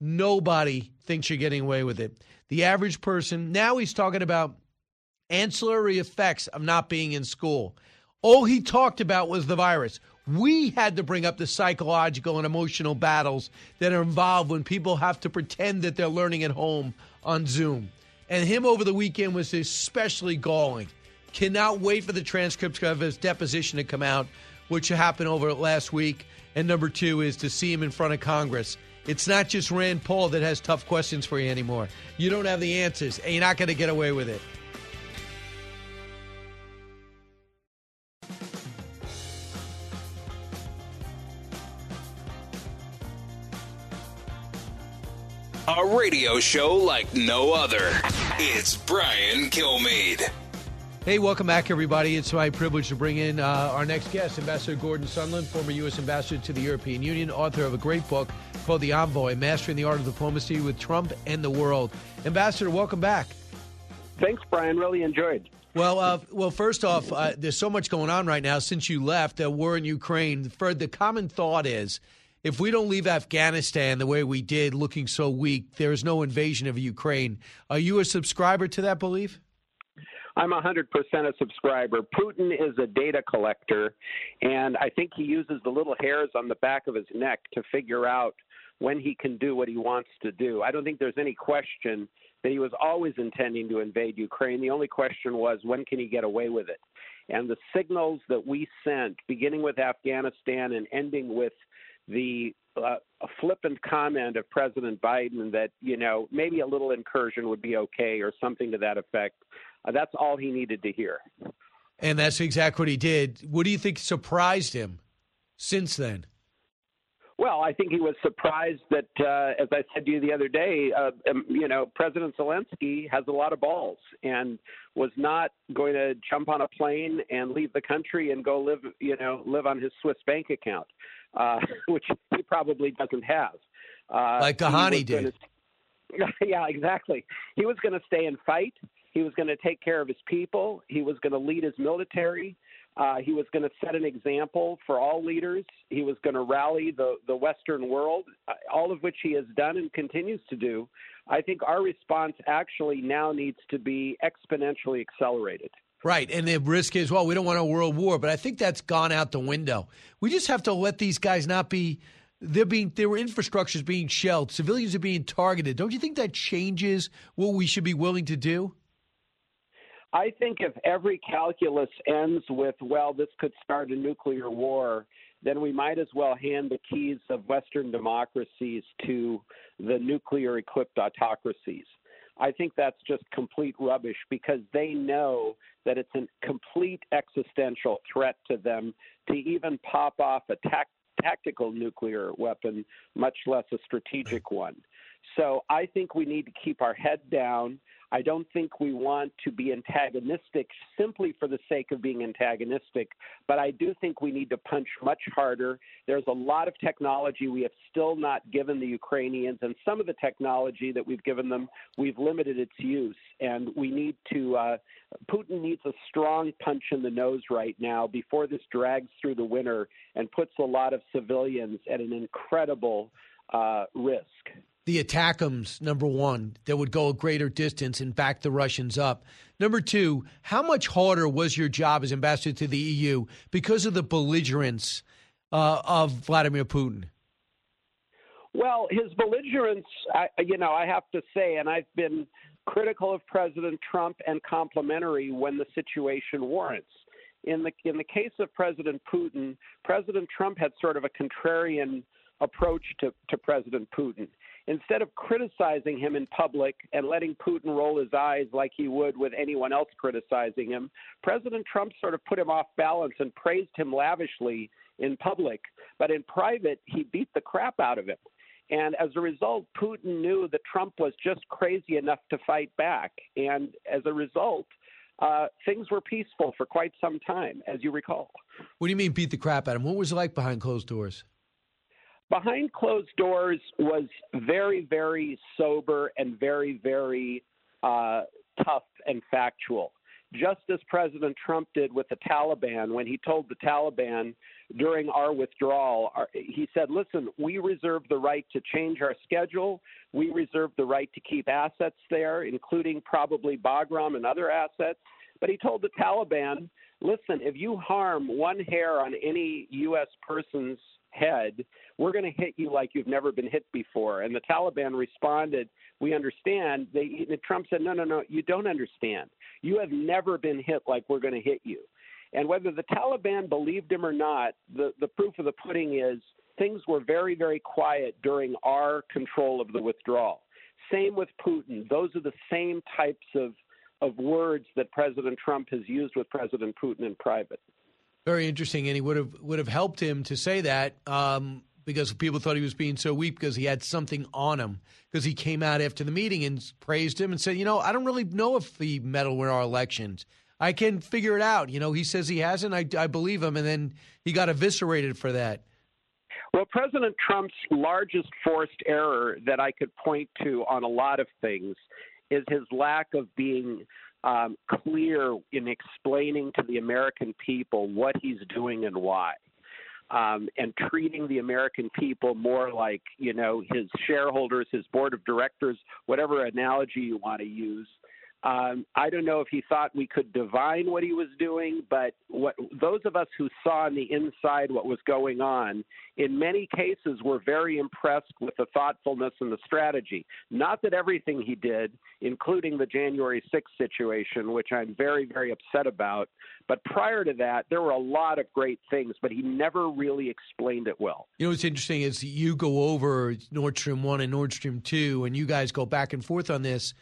Nobody thinks you're getting away with it. The average person, now he's talking about ancillary effects of not being in school. All he talked about was the virus. We had to bring up the psychological and emotional battles that are involved when people have to pretend that they're learning at home on Zoom. And him over the weekend was especially galling. Cannot wait for the transcripts of his deposition to come out, which happened over last week. And number two is to see him in front of Congress. It's not just Rand Paul that has tough questions for you anymore. You don't have the answers, and you're not going to get away with it.
A radio show like no other. It's Brian Kilmeade.
Hey, welcome back, everybody. It's my privilege to bring in uh, our next guest, Ambassador Gordon Sondland, former U.S. Ambassador to the European Union, author of a great book called The Envoy Mastering the Art of Diplomacy with Trump and the World. Ambassador, welcome back.
Thanks, Brian. Really enjoyed.
Well, uh, well. First off, uh, there's so much going on right now since you left. The war in Ukraine. For the common thought is if we don't leave Afghanistan the way we did, looking so weak, there is no invasion of Ukraine. Are you a subscriber to that belief?
I'm 100% a subscriber. Putin is a data collector, and I think he uses the little hairs on the back of his neck to figure out when he can do what he wants to do. I don't think there's any question that he was always intending to invade Ukraine. The only question was when can he get away with it? And the signals that we sent, beginning with Afghanistan and ending with the uh, flippant comment of President Biden that you know maybe a little incursion would be okay or something to that effect. Uh, that's all he needed to hear.
And that's exactly what he did. What do you think surprised him since then?
Well, I think he was surprised that, uh, as I said to you the other day, uh, um, you know, President Zelensky has a lot of balls and was not going to jump on a plane and leave the country and go live, you know, live on his Swiss bank account uh, which he probably doesn't have.
Uh, like Ghani did.
Gonna, yeah, exactly. He was going to stay and fight. He was going to take care of his people. He was going to lead his military. Uh, he was going to set an example for all leaders. He was going to rally the, the Western world, uh, all of which he has done and continues to do. I think our response actually now needs to be exponentially accelerated.
Right. And the risk is, well, we don't want a world war, but I think that's gone out the window. We just have to let these guys not be they're being their infrastructure is being shelled. Civilians are being targeted. Don't you think that changes what we should be willing to do?
I think if every calculus ends with, well, this could start a nuclear war, then we might as well hand the keys of Western democracies to the nuclear equipped autocracies. I think that's just complete rubbish because they know that it's a complete existential threat to them to even pop off a tactical nuclear weapon, much less a strategic one. So I think we need to keep our head down. I don't think we want to be antagonistic simply for the sake of being antagonistic, but I do think we need to punch much harder. There's a lot of technology we have still not given the Ukrainians, and some of the technology that we've given them, we've limited its use. And we need to, uh, Putin needs a strong punch in the nose right now before this drags through the winter and puts a lot of civilians at an incredible uh, risk.
The ATACMS, number one, that would go a greater distance and back the Russians up. Number two, how much harder was your job as ambassador to the EU because of the belligerence uh, of Vladimir Putin?
Well, his belligerence, I, you know, I have to say, and I've been critical of President Trump and complimentary when the situation warrants. In the in the case of President Putin, President Trump had sort of a contrarian approach to, to President Putin. Instead of criticizing him in public and letting Putin roll his eyes like he would with anyone else criticizing him, President Trump sort of put him off balance and praised him lavishly in public. But in private, he beat the crap out of him. And as a result, Putin knew that Trump was just crazy enough to fight back. And as a result, uh, things were peaceful for quite some time, as you recall.
What do you mean beat the crap out of him? What was it like behind closed doors?
Behind closed doors was very, very sober and very, very uh, tough and factual. Just as President Trump did with the Taliban when he told the Taliban during our withdrawal, our, he said, Listen, we reserve the right to change our schedule. We reserve the right to keep assets there, including probably Bagram and other assets. But he told the Taliban, Listen, if you harm one hair on any U.S. person's head, we're going to hit you like you've never been hit before. And the Taliban responded, We understand. They, Trump said, No, no, no, you don't understand. You have never been hit like we're going to hit you. And whether the Taliban believed him or not, the, the proof of the pudding is things were very, very quiet during our control of the withdrawal. Same with Putin. Those are the same types of, of words that President Trump has used with President Putin in private.
Very interesting, and he would have would have helped him to say that um, because people thought he was being so weak because he had something on him because he came out after the meeting and praised him and said, you know, I don't really know if he meddled with our elections. I can figure it out. You know, he says he hasn't. I, I believe him, and then he got eviscerated for that.
Well, President Trump's largest forced error that I could point to on a lot of things is his lack of being um, clear in explaining to the American people what he's doing and why. Um, and treating the American people more like, you know, his shareholders, his board of directors, whatever analogy you want to use, um, I don't know if he thought we could divine what he was doing, but what those of us who saw on the inside what was going on, in many cases, were very impressed with the thoughtfulness and the strategy. Not that everything he did, including the January 6th situation, which I'm very, very upset about, but prior to that, there were a lot of great things, but he never really explained it well.
You know what's interesting is you go over Nord Stream 1 and Nord Stream 2, and you guys go back and forth on this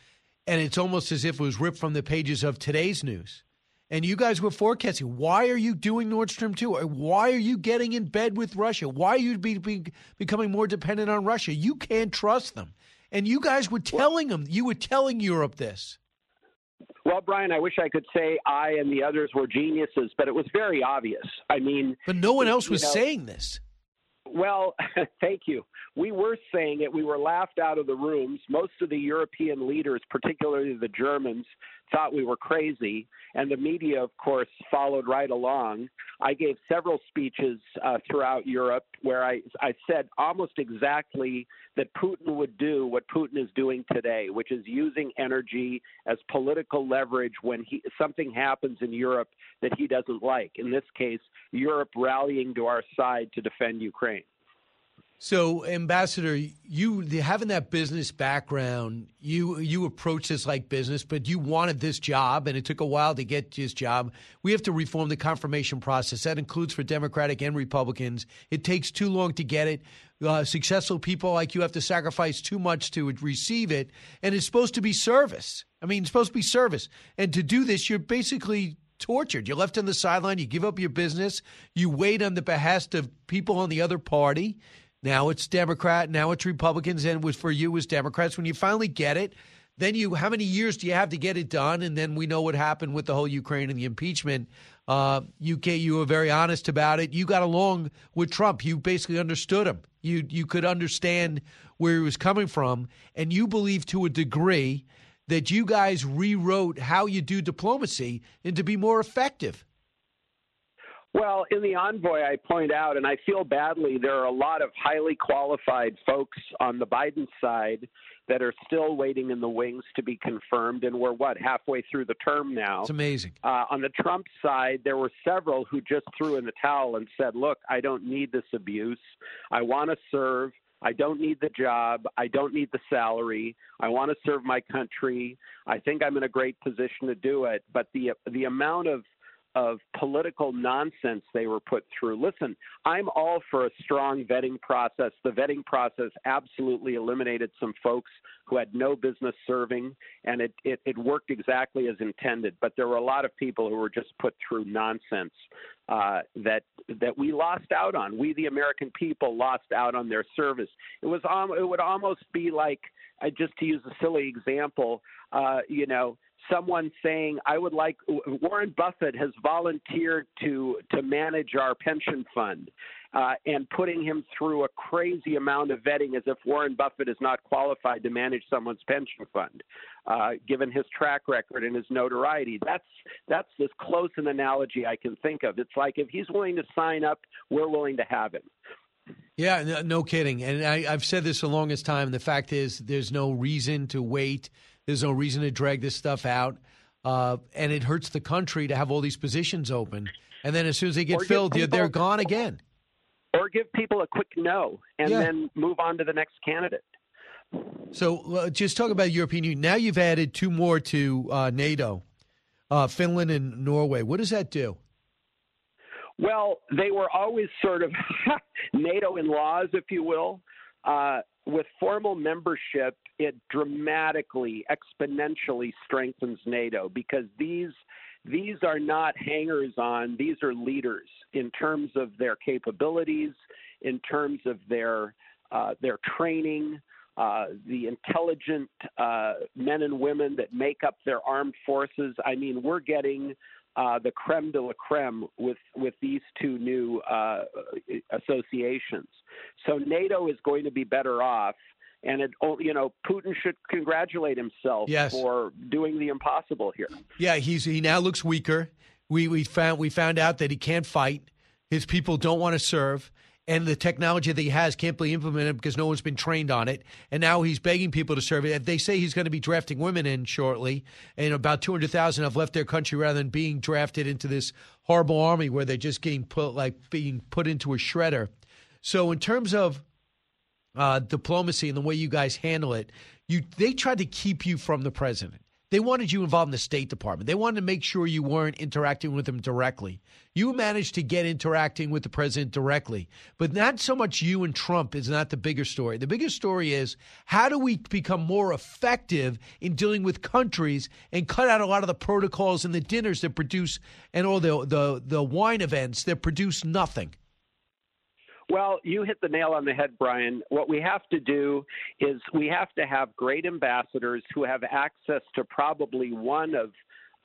and it's almost as if it was ripped from the pages of today's news. And you guys were forecasting. Why are you doing Nord Stream 2? Why are you getting in bed with Russia? Why are you be, be, becoming more dependent on Russia? You can't trust them. And you guys were telling them, you were telling Europe this.
Well, Brian, I wish I could say I and the others were geniuses, but it was very obvious. I mean,
but no one else was know, saying this.
Well, thank you. We were saying it. We were laughed out of the rooms. Most of the European leaders, particularly the Germans, thought we were crazy, and the media, of course, followed right along. I gave several speeches uh, throughout Europe where I, I said almost exactly that Putin would do what Putin is doing today, which is using energy as political leverage when he, something happens in Europe that he doesn't like. In this case, Europe rallying to our side to defend Ukraine.
So, Ambassador, you having that business background, you you approach this like business, but you wanted this job, and it took a while to get this job. We have to reform the confirmation process. That includes for Democratic and Republicans. It takes too long to get it. Uh, successful people like you have to sacrifice too much to receive it, and it's supposed to be service. I mean, it's supposed to be service, and to do this, you're basically tortured. You're left on the sideline. You give up your business. You wait on the behest of people on the other party now it's Democrat. Now it's Republicans. And was for you was Democrats. When you finally get it, then you how many years do you have to get it done? And then we know what happened with the whole Ukraine and the impeachment. Uh, you you were very honest about it. You got along with Trump. You basically understood him. You you could understand where he was coming from, and you believe to a degree that you guys rewrote how you do diplomacy and to be more effective.
Well, in the envoy, I point out, and I feel badly, there are a lot of highly qualified folks on the Biden side that are still waiting in the wings to be confirmed, and we're what halfway through the term now.
It's amazing.
Uh, on the Trump side, there were several who just threw in the towel and said, "Look, I don't need this abuse. I want to serve." I don't need the job. I don't need the salary. I want to serve my country. I think I'm in a great position to do it. But the the amount of of political nonsense they were put through. Listen, I'm all for a strong vetting process. The vetting process absolutely eliminated some folks who had no business serving, and it, it, it worked exactly as intended. But there were a lot of people who were just put through nonsense uh, that that we lost out on. We, the American people, lost out on their service. It was um, it would almost be like, uh, just to use a silly example, uh, you know someone saying, "I would like." Warren Buffett has volunteered to to manage our pension fund, uh, and putting him through a crazy amount of vetting, as if Warren Buffett is not qualified to manage someone's pension fund, uh, given his track record and his notoriety. That's that's as close an analogy I can think of. It's like if he's willing to sign up, we're willing to have him.
Yeah, no, no kidding. And I, I've said this the longest time. The fact is, there's no reason to wait there's no reason to drag this stuff out. Uh, and it hurts the country to have all these positions open. And then as soon as they get filled, people, they're gone again.
Or give people a quick no and yeah. then move on to the next candidate.
So uh, just talk about European Union. Now you've added two more to uh, NATO, uh, Finland and Norway. What does that do?
Well, they were always sort of NATO in laws, if you will. Uh, with formal membership, it dramatically, exponentially strengthens NATO because these these are not hangers on; these are leaders in terms of their capabilities, in terms of their uh, their training. Uh, the intelligent uh, men and women that make up their armed forces. I mean, we're getting uh, the creme de la creme with with these two new uh, associations. So NATO is going to be better off. And it, oh, you know, Putin should congratulate himself
yes.
for doing the impossible here.
Yeah, he's he now looks weaker. We we found we found out that he can't fight. His people don't want to serve and the technology that he has can't be implemented because no one's been trained on it. And now he's begging people to serve it. They say he's going to be drafting women in shortly, and about 200,000 have left their country rather than being drafted into this horrible army where they're just getting put like being put into a shredder. So in terms of uh, diplomacy and the way you guys handle it, you they tried to keep you from the president. They wanted you involved in the State Department. They wanted to make sure you weren't interacting with him directly. You managed to get interacting with the president directly, but not so much you and Trump is not the bigger story. The bigger story is how do we become more effective in dealing with countries and cut out a lot of the protocols and the dinners that produce and all the the, the wine events that produce nothing.
Well, you hit the nail on the head, Brian. What we have to do is we have to have great ambassadors who have access to probably one of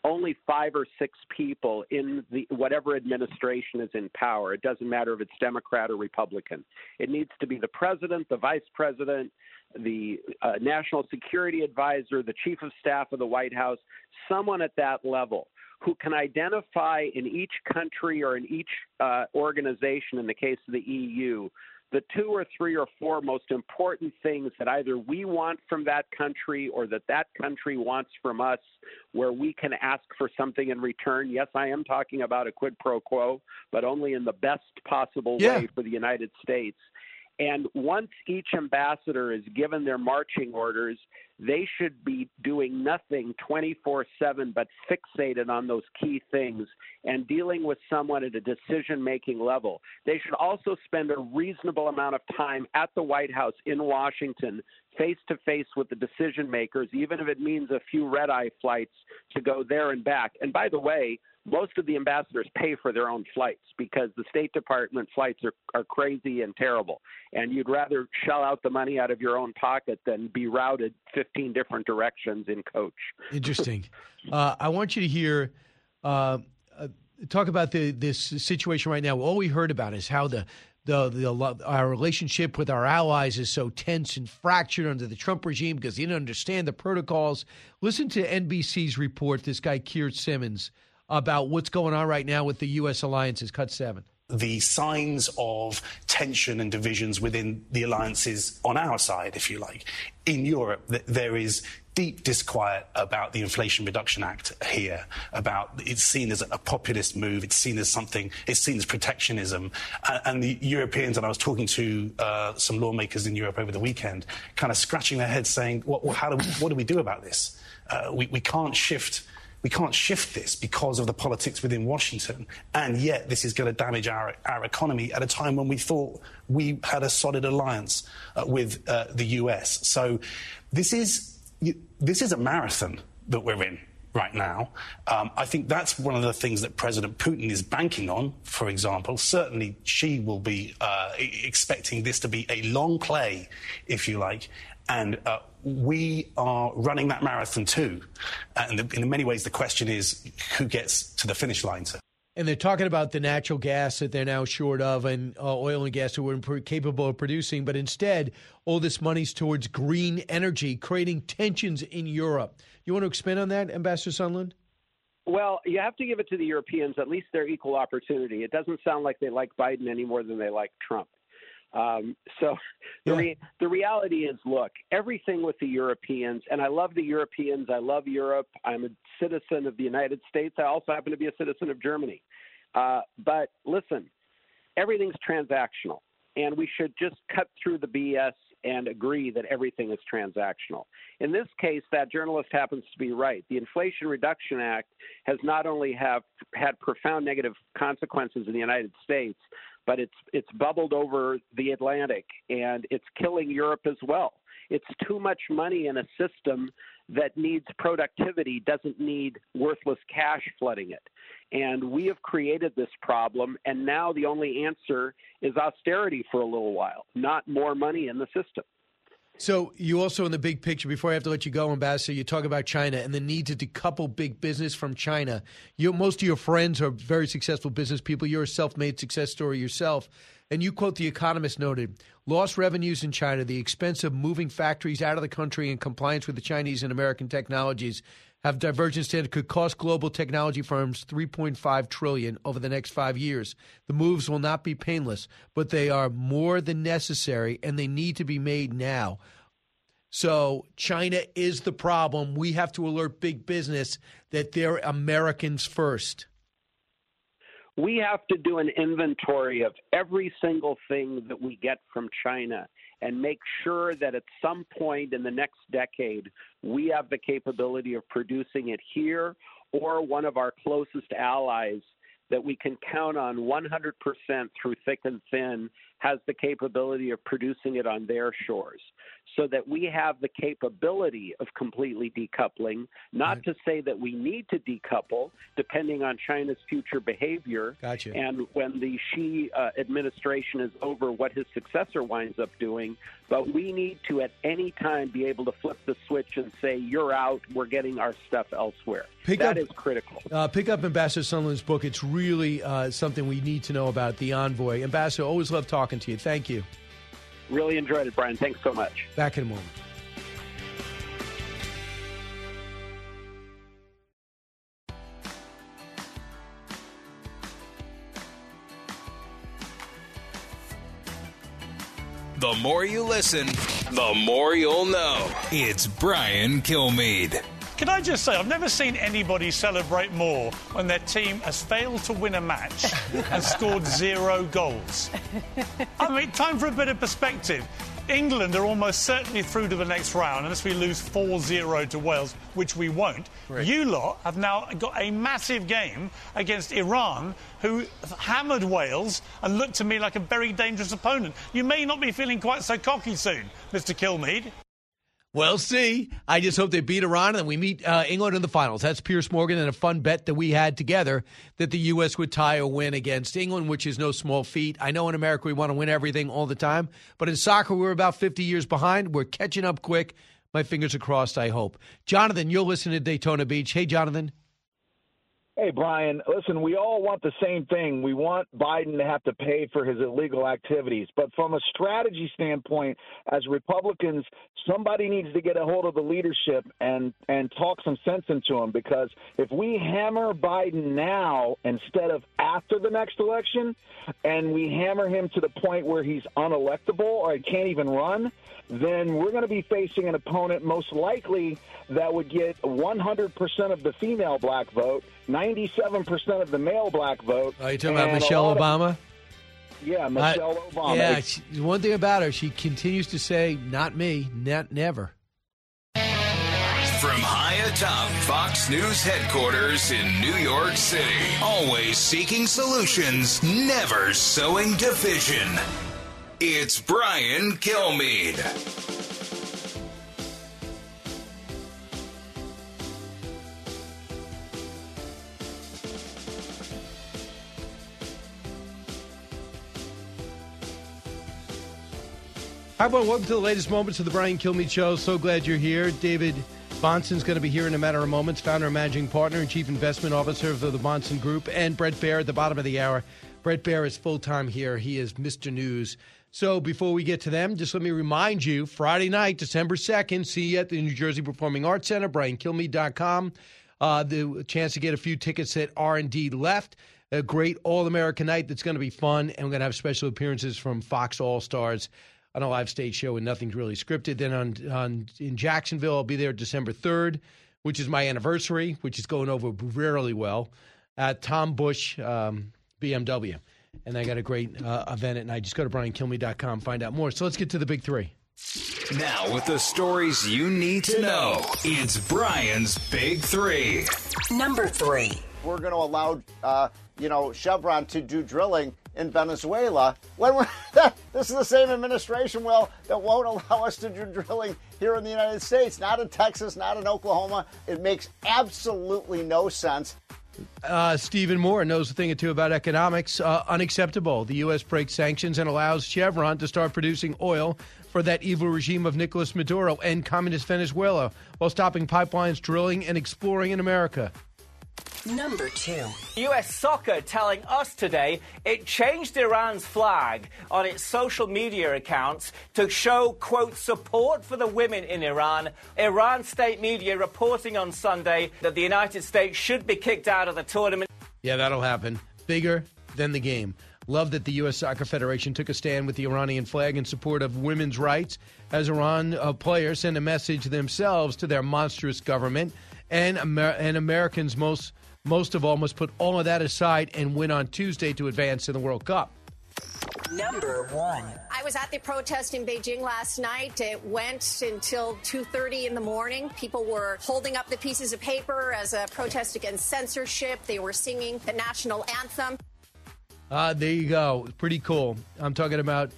only five or six people in the whatever administration is in power. It doesn't matter if it's Democrat or Republican. It needs to be the president, the vice president, the uh, national security advisor, the chief of staff of the White House, someone at that level who can identify in each country or in each uh, organization, in the case of the EU, the two or three or four most important things that either we want from that country or that that country wants from us, where we can ask for something in return. Yes, I am talking about a quid pro quo, but only in the best possible
yeah.
way for the United States. And once each ambassador is given their marching orders, they should be doing nothing 24 7 but fixated on those key things and dealing with someone at a decision making level. They should also spend a reasonable amount of time at the White House in Washington, face to face with the decision makers, even if it means a few red eye flights to go there and back. And by the way, most of the ambassadors pay for their own flights because the State Department flights are, are crazy and terrible. And you'd rather shell out the money out of your own pocket than be routed 15 different directions in coach.
Interesting. uh, I want you to hear. Uh, uh, talk about the this situation right now. All we heard about is how the the, the our relationship with our allies is so tense and fractured under the Trump regime because they didn't understand the protocols. Listen to NBC's report. This guy Keir Simmons about what's going on right now with the U.S. alliances. Cut seven
the signs of tension and divisions within the alliances on our side, if you like. In Europe, there is deep disquiet about the Inflation Reduction Act here, about it's seen as a populist move, it's seen as something, it's seen as protectionism. And, and the Europeans, and I was talking to uh, some lawmakers in Europe over the weekend, kind of scratching their heads saying, well, how do we, what do we do about this? Uh, we, we can't shift we can't shift this because of the politics within Washington. And yet, this is going to damage our, our economy at a time when we thought we had a solid alliance uh, with uh, the US. So, this is, this is a marathon that we're in right now. Um, I think that's one of the things that President Putin is banking on, for example. Certainly, she will be uh, expecting this to be a long play, if you like. And uh, we are running that marathon too. And in many ways, the question is who gets to the finish line. Sir?
And they're talking about the natural gas that they're now short of and uh, oil and gas that we're capable of producing. But instead, all this money's towards green energy, creating tensions in Europe. You want to expand on that, Ambassador Sondland?
Well, you have to give it to the Europeans. At least they're equal opportunity. It doesn't sound like they like Biden any more than they like Trump. Um, so the, re- the reality is, look, everything with the Europeans, and I love the Europeans. I love Europe. I'm a citizen of the United States. I also happen to be a citizen of Germany. Uh, but listen, everything's transactional, and we should just cut through the BS and agree that everything is transactional. In this case, that journalist happens to be right. The Inflation Reduction Act has not only have had profound negative consequences in the United States, but it's it's bubbled over the Atlantic and it's killing Europe as well. It's too much money in a system that needs productivity, doesn't need worthless cash flooding it. And we have created this problem, and now the only answer is austerity for a little while, not more money in the system.
So you also in the big picture, before I have to let you go, Ambassador, you talk about China and the need to decouple big business from China. You, most of your friends are very successful business people. You're a self-made success story yourself. And you quote The Economist noted, lost revenues in China, the expense of moving factories out of the country in compliance with the Chinese and American technologies have divergent standards could cost global technology firms 3.5 trillion over the next 5 years. The moves will not be painless, but they are more than necessary and they need to be made now. So China is the problem. We have to alert big business that they're Americans first.
We have to do an inventory of every single thing that we get from China and make sure that at some point in the next decade, we have the capability of producing it here or one of our closest allies that we can count on 100% through thick and thin has the capability of producing it on their shores so that we have the capability of completely decoupling, not right. to say that we need to decouple depending on China's future behavior.
Gotcha.
And when the Xi uh, administration is over, what his successor winds up doing. But we need to, at any time, be able to flip the switch and say, you're out, we're getting our stuff elsewhere. Pick that up, is critical.
Uh, pick up Ambassador Sondland's book. It's really uh, something we need to know about, The Envoy. Ambassador, always love talking to you. Thank you.
Really enjoyed it, Brian. Thanks so much.
Back in a moment.
The more you listen, the more you'll know. It's Brian Kilmeade.
Can I just say, I've never seen anybody celebrate more when their team has failed to win a match and scored zero goals. I mean, time for a bit of perspective. England are almost certainly through to the next round unless we lose 4 0 to Wales, which we won't. Right. You lot have now got a massive game against Iran, who hammered Wales and looked to me like a very dangerous opponent. You may not be feeling quite so cocky soon, Mr. Kilmeade.
We'll see. I just hope they beat Iran and we meet uh, England in the finals. That's Piers Morgan and a fun bet that we had together that the U.S. would tie a win against England, which is no small feat. I know in America we want to win everything all the time, but in soccer we're about 50 years behind. We're catching up quick. My fingers are crossed, I hope. Jonathan, you'll listen to Daytona Beach. Hey, Jonathan.
Hey, Brian, listen, we all want the same thing. We want Biden to have to pay for his illegal activities. But from a strategy standpoint, as Republicans, somebody needs to get a hold of the leadership and, and talk some sense into him because if we hammer Biden now instead of after the next election and we hammer him to the point where he's unelectable or he can't even run, then we're going to be facing an opponent most likely that would get 100% of the female black vote, 97% of the male black vote.
Are you talking about Michelle
of,
Obama?
Yeah, Michelle
I,
Obama.
Yeah, she, one thing about her, she continues to say, "Not me, not never."
From high atop Fox News headquarters in New York City, always seeking solutions, never sowing division. It's Brian Kilmeade.
Hi, everyone. Welcome to the latest moments of the Brian Kilmeade Show. So glad you're here. David Bahnsen's going to be here in a matter of moments, founder and managing partner and chief investment officer of the, Bahnsen Group, and Brett Baier at the bottom of the hour. Brett Baier is full time here. He is Mr. News. So before we get to them, just let me remind you Friday night, December 2nd, see you at the New Jersey Performing Arts Center, briankilmeade.com. Uh, the chance to get a few tickets that are indeed left. A great All American night that's going to be fun, and we're going to have special appearances from Fox All Stars on a live stage show and nothing's really scripted. Then on, on in Jacksonville, I'll be there December 3rd, which is my anniversary, which is going over really well at Tom Bush um, BMW. And I got a great uh, event at night. Just go to briankilmeade.com, find out more. So let's get to the big three.
Now, with the stories you need to know, it's Brian's Big Three.
Number three.
We're going to allow, uh, you know, Chevron to do drilling in Venezuela when this is the same administration well that won't allow us to do drilling here in the United States, not in Texas, not in Oklahoma. It makes absolutely no sense.
Uh, Stephen Moore knows a thing or two about economics. Uh, unacceptable. The U.S. breaks sanctions and allows Chevron to start producing oil for that evil regime of Nicolas Maduro and communist Venezuela while stopping pipelines drilling and exploring in America.
Number two.
US soccer telling us today it changed Iran's flag on its social media accounts to show, quote, support for the women in Iran. Iran state media reporting on Sunday that the United States should be kicked out of the tournament.
Yeah, that'll happen. Bigger than the game. Love that the U.S. Soccer Federation took a stand with the Iranian flag in support of women's rights as Iran uh, players send a message themselves to their monstrous government and, Amer- and Americans most most of all must put all of that aside and win on Tuesday to advance in the World Cup.
Number one.
I was at the protest in Beijing last night. It went until 2:30 in the morning. People were holding up the pieces of paper as a protest against censorship. They were singing the national anthem.
Uh, there you go. Pretty cool. I'm talking about.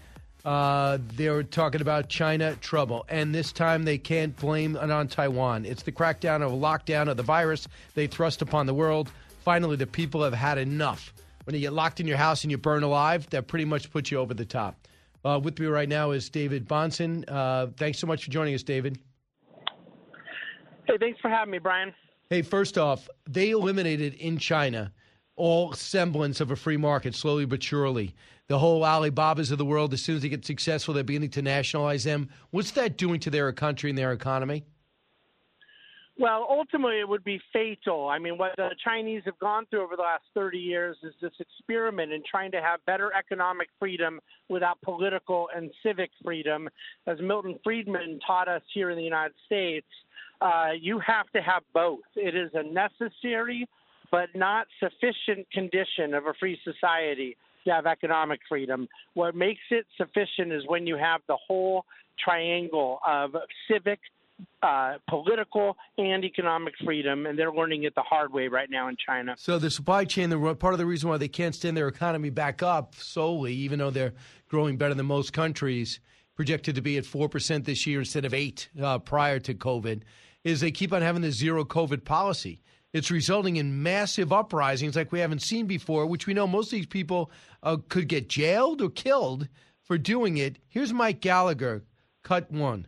Uh, they're talking about China trouble, and this time they can't blame it on Taiwan. It's the crackdown of lockdown of the virus they thrust upon the world. Finally, the people have had enough. When you get locked in your house and you burn alive, that pretty much puts you over the top. Uh, with me right now is David Bahnsen. Uh, thanks so much for joining us, David.
Hey, thanks for having me, Brian.
Hey, first off, they eliminated in China all semblance of a free market slowly but surely. The whole Alibabas of the world, as soon as they get successful, they're beginning to nationalize them. What's that doing to their country and their economy?
Well, ultimately, it would be fatal. I mean, what the Chinese have gone through over the last 30 years is this experiment in trying to have better economic freedom without political and civic freedom. As Milton Friedman taught us here in the United States, uh, you have to have both. It is a necessary but not sufficient condition of a free society to have economic freedom. What makes it sufficient is when you have the whole triangle of civic, uh, political, and economic freedom, and they're learning it the hard way right now in China.
So the supply chain, the part of the reason why they can't stand their economy back up solely, even though they're growing better than most countries, projected to be at four percent this year instead of eight uh, prior to COVID, is they keep on having the zero COVID policy. It's resulting in massive uprisings like we haven't seen before, which we know most of these people uh, could get jailed or killed for doing it. Here's Mike Gallagher, cut one.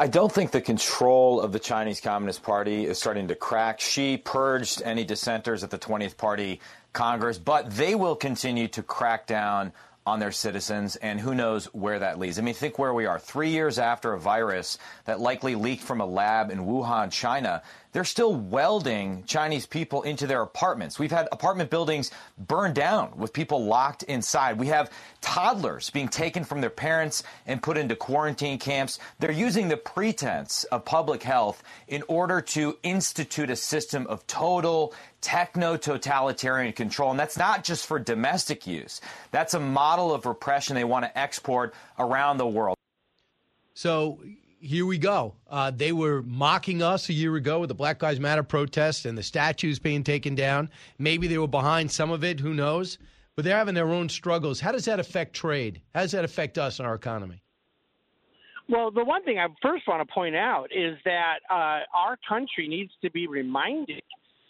I don't think the control of the Chinese Communist Party is starting to crack. Xi purged any dissenters at the 20th Party Congress, but they will continue to crack down on their citizens, and who knows where that leads. I mean, think where we are. Three years after a virus that likely leaked from a lab in Wuhan, China, they're still welding Chinese people into their apartments. We've had apartment buildings burned down with people locked inside. We have toddlers being taken from their parents and put into quarantine camps. They're using the pretense of public health in order to institute a system of total techno totalitarian control. And that's not just for domestic use, that's a model of repression they want to export around the world.
So here we go. Uh, they were mocking us a year ago with the Black Lives Matter protests and the statues being taken down. Maybe they were behind some of it. Who knows? But they're having their own struggles. How does that affect trade? How does that affect us and our economy?
Well, the one thing I first want to point out is that uh, our country needs to be reminded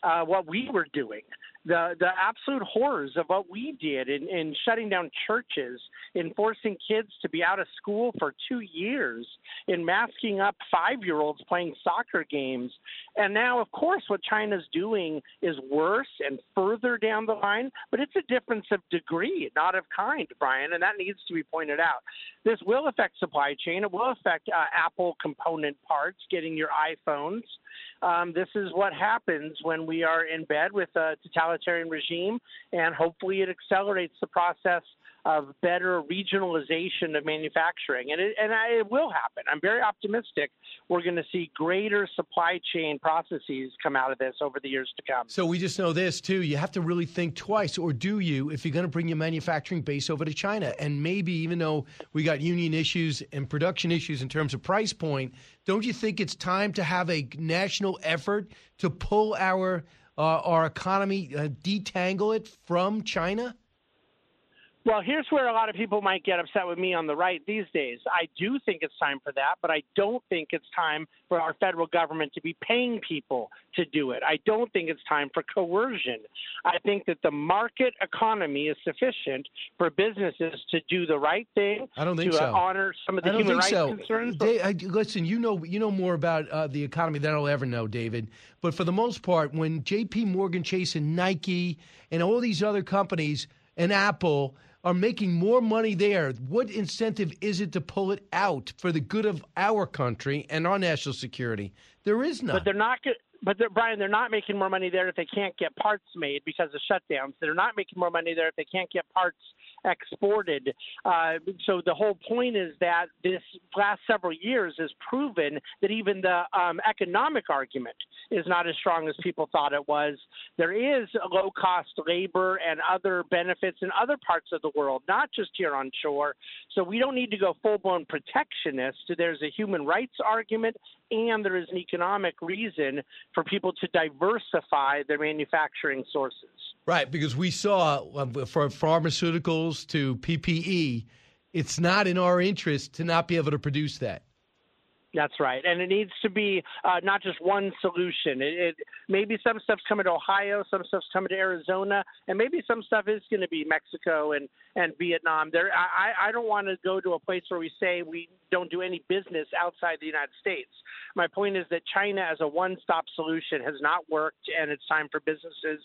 uh, what we were doing the the absolute horrors of what we did in, in shutting down churches, in forcing kids to be out of school for two years, in masking up five year olds playing soccer games. And now, of course, what China's doing is worse and further down the line, but it's a difference of degree, not of kind, Brian, and that needs to be pointed out. This will affect supply chain. It will affect uh, Apple component parts, getting your iPhones. Um, this is what happens when we are in bed with a totalitarian regime, and hopefully it accelerates the process of better regionalization of manufacturing, and it, and I, it will happen. I'm very optimistic. We're going to see greater supply chain processes come out of this over the years to come.
So we just know this too. You have to really think twice, or do you, if you're going to bring your manufacturing base over to China? And maybe even though we got union issues and production issues in terms of price point, don't you think it's time to have a national effort to pull our uh, our economy, uh, detangle it from China?
Well, here's where a lot of people might get upset with me on the right these days. I do think it's time for that, but I don't think it's time for our federal government to be paying people to do it. I don't think it's time for coercion. I think that the market economy is sufficient for businesses to do the right thing.
I don't think
to
so.
Uh, honor some of the
I don't
human
think
rights
so.
concerns.
Dave, I, listen, you know, you know more about uh, the economy than I'll ever know, David. But for the most part, when J.P. Morgan Chase and Nike and all these other companies and Apple are making more money there, what incentive is it to pull it out for the good of our country and our national security? There is none.
But they're not. But they're, Brian, they're not making more money there if they can't get parts made because of shutdowns. They're not making more money there if they can't get parts exported. Uh, so the whole point is that this last several years has proven that even the um, economic argument is not as strong as people thought it was. There is low cost labor and other benefits in other parts of the world, not just here on shore. So we don't need to go full blown protectionist. There's a human rights argument and there is an economic reason for people to diversify their manufacturing sources.
Right, because we saw uh, for pharmaceuticals to PPE, it's not in our interest to not be able to produce that.
That's right, and it needs to be uh, not just one solution. It, it maybe some stuff's coming to Ohio, some stuff's coming to Arizona, and maybe some stuff is going to be Mexico and and Vietnam. There, I I don't want to go to a place where we say we don't do any business outside the United States. My point is that China as a one-stop solution has not worked, and it's time for businesses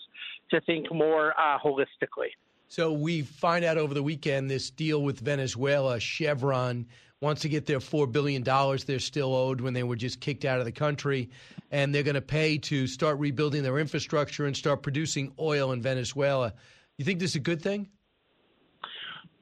to think more uh, holistically.
So we find out over the weekend this deal with Venezuela, Chevron wants to get their $4 billion they're still owed when they were just kicked out of the country. And they're going to pay to start rebuilding their infrastructure and start producing oil in Venezuela. You think this is a good thing?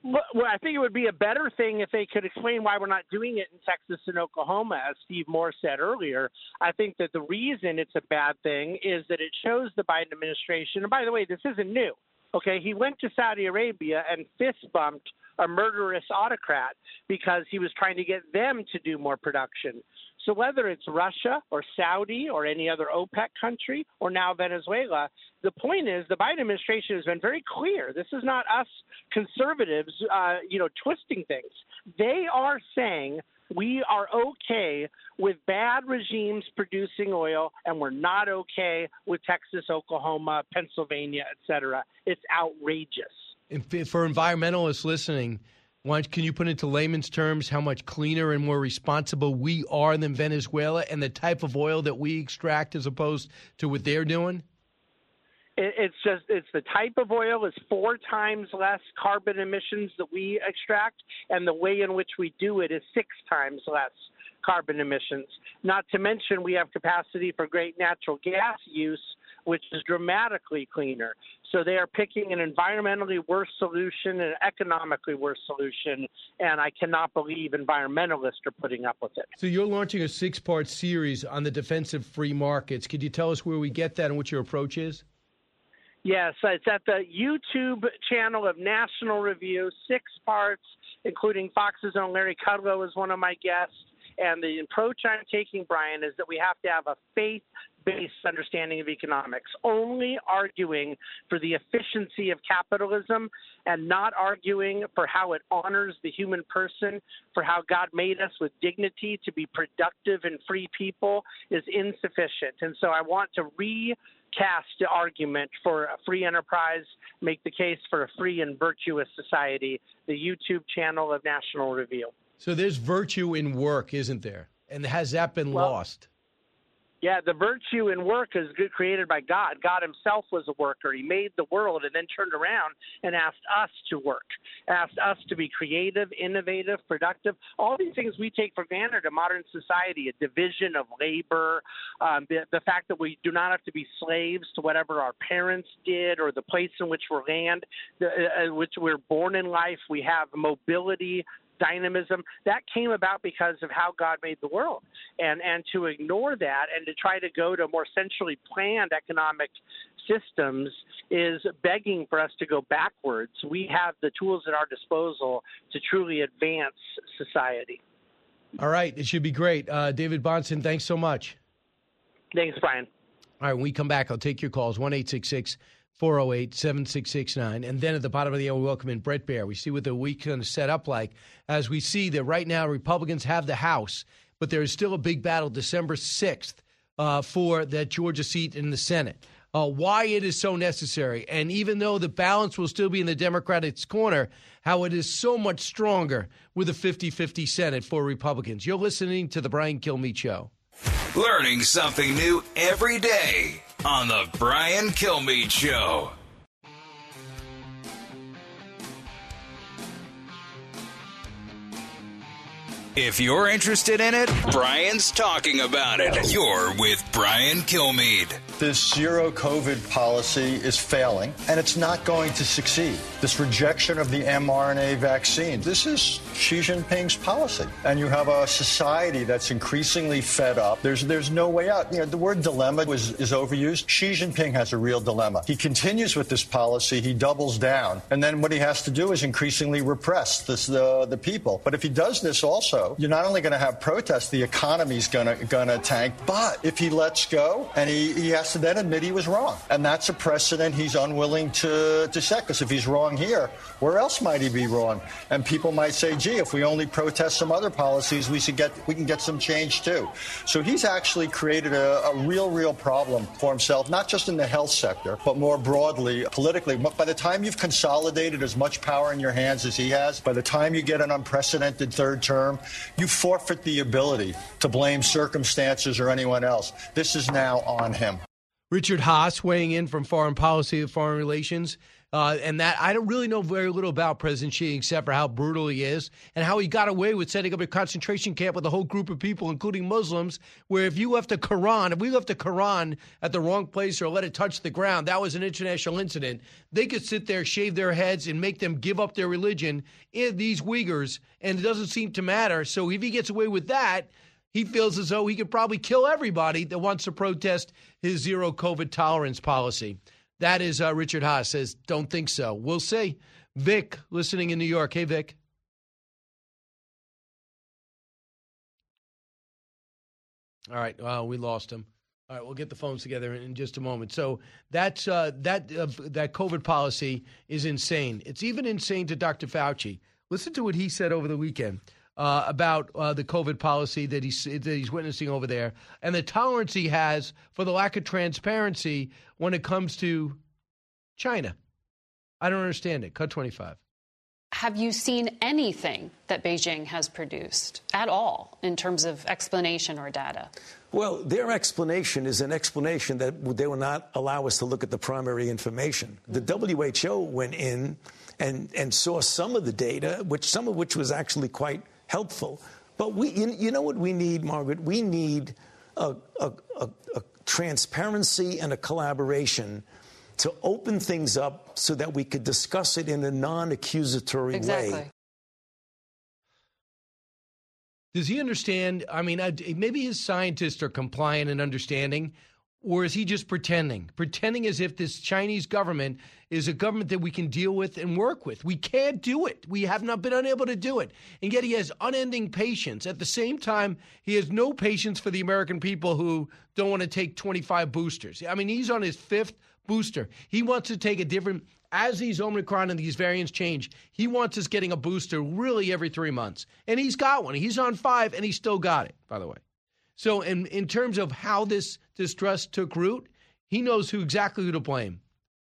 Well, I think it would be a better thing if they could explain why we're not doing it in Texas and Oklahoma, as Steve Moore said earlier. I think that the reason it's a bad thing is that it shows the Biden administration, and by the way, this isn't new. Okay, he went to Saudi Arabia and fist bumped a murderous autocrat because he was trying to get them to do more production. So whether it's Russia or Saudi or any other OPEC country or now Venezuela, the point is the Biden administration has been very clear. This is not us conservatives, uh, you know, twisting things. They are saying we are okay with bad regimes producing oil, and we're not okay with Texas, Oklahoma, Pennsylvania, et cetera. It's outrageous.
For environmentalists listening, can you put into layman's terms how much cleaner and more responsible we are than Venezuela and the type of oil that we extract as opposed to what they're doing?
It's just it's the type of oil is four times less carbon emissions that we extract, and the way in which we do it is six times less carbon emissions. Not to mention we have capacity for great natural gas use, which is dramatically cleaner. So they are picking an environmentally worse solution and an economically worse solution, and I cannot believe environmentalists are putting up with it.
So you're launching a six-part series on the defense of free markets. Could you tell us where we get that and what your approach is?
Yes, it's at the YouTube channel of National Review, six parts, including Fox's own Larry Kudlow is one of my guests. And the approach I'm taking, Brian, is that we have to have a faith based understanding of economics, only arguing for the efficiency of capitalism and not arguing for how it honors the human person, for how God made us with dignity to be productive and free people is insufficient. And so I want to recast the argument for a free enterprise, make the case for a free and virtuous society, the YouTube channel of National Review.
So there's virtue in work, isn't there? And has that been
Well,
lost?
Yeah, the virtue in work is created by God. God Himself was a worker. He made the world and then turned around and asked us to work, asked us to be creative, innovative, productive. All these things we take for granted in modern society a division of labor, um, the, the fact that we do not have to be slaves to whatever our parents did or the place in which we're land, the, uh, which we're born in life. We have mobility, dynamism that came about because of how God made the world. And and to ignore that and to try to go to more centrally planned economic systems is begging for us to go backwards. We have the tools at our disposal to truly advance society.
All right, it should be great. Uh, David Bahnsen, thanks so much.
Thanks, Brian.
All right, when we come back, I'll take your calls 1 408 7669. And then at the bottom of the hour, we welcome in Brett Baier. We see what the week's going to set up like as we see that right now Republicans have the House, but there is still a big battle December 6th uh, for that Georgia seat in the Senate. Uh, why it is so necessary. And even though the balance will still be in the Democrats' corner, how it is so much stronger with a 50 50 Senate for Republicans. You're listening to The Brian Kilmeade Show.
Learning something new every day on the Brian Kilmeade Show. If you're interested in it, Brian's talking about it. You're with Brian Kilmeade.
This zero COVID policy is failing, and it's not going to succeed. This rejection of the mRNA vaccine, this is Xi Jinping's policy. And you have a society that's increasingly fed up. There's, there's no way out. You know, the word dilemma was, is overused. Xi Jinping has a real dilemma. He continues with this policy, he doubles down, and then what he has to do is increasingly repress this, the, the people. But if he does this also, you're not only going to have protests, the economy's going to going to tank. But if he lets go, and he, he has to then admit he was wrong, and that's a precedent he's unwilling to to set. Because if he's wrong here, where else might he be wrong? And people might say, "Gee, if we only protest some other policies, we should get we can get some change too." So he's actually created a, a real, real problem for himself, not just in the health sector, but more broadly politically. By the time you've consolidated as much power in your hands as he has, by the time you get an unprecedented third term, you forfeit the ability to blame circumstances or anyone else. This is now on him.
Richard Haass weighing in from Foreign Policy and Foreign Relations. Uh, and that I don't really know very little about President Xi except for how brutal he is and how he got away with setting up a concentration camp with a whole group of people, including Muslims, where if you left the Quran, if we left the Quran at the wrong place or let it touch the ground, that was an international incident. They could sit there, shave their heads, and make them give up their religion these Uyghurs, and it doesn't seem to matter. So if he gets away with that, he feels as though he could probably kill everybody that wants to protest his zero COVID tolerance policy. That is uh, Richard Haass says, don't think so. We'll see. Vic, listening in New York. Hey, Vic. All right. Well, we lost him. All right, we'll get the phones together in just a moment. So that's uh, that uh, that COVID policy is insane. It's even insane to Dr. Fauci. Listen to what he said over the weekend uh, about uh, the COVID policy that he's that he's witnessing over there, and the tolerance he has for the lack of transparency when it comes to China. I don't understand it. Cut twenty five.
Have you seen anything that Beijing has produced at all in terms of explanation or data?
Well, their explanation is an explanation that they will not allow us to look at the primary information. The WHO went in and, and saw some of the data, which some of which was actually quite helpful. But we, you, you know what we need, Margaret? We need a, a, a, a transparency and a collaboration to open things up so that we could discuss it in a non-accusatory
exactly.
way.
Does he understand? I mean, maybe his scientists are compliant and understanding, or is he just pretending? Pretending as if this Chinese government is a government that we can deal with and work with. We can't do it. We have not been unable to do it. And yet he has unending patience. At the same time, he has no patience for the American people who don't want to take 25 boosters. I mean, he's on his fifth booster. He wants to take a different as these Omicron and these variants change, he wants us getting a booster really every three months. And he's got one. He's on five and he still got it, by the way. So in, in terms of how this distrust took root, he knows who exactly who to blame.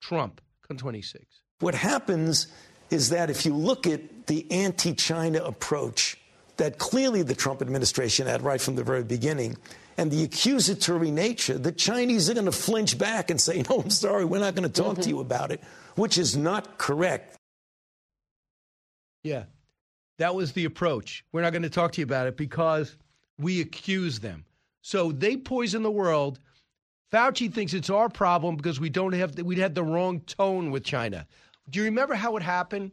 Trump, con 26.
What happens is that if you look at the anti-China approach that clearly the Trump administration had right from the very beginning, and the accusatory nature, the Chinese are going to flinch back and say, no, I'm sorry, we're not going to talk mm-hmm. to you about it, which is not correct.
Yeah, that was the approach. We're not going to talk to you about it because we accuse them. So they poison the world. Fauci thinks it's our problem because we don't have we'd had the wrong tone with China. Do you remember how it happened?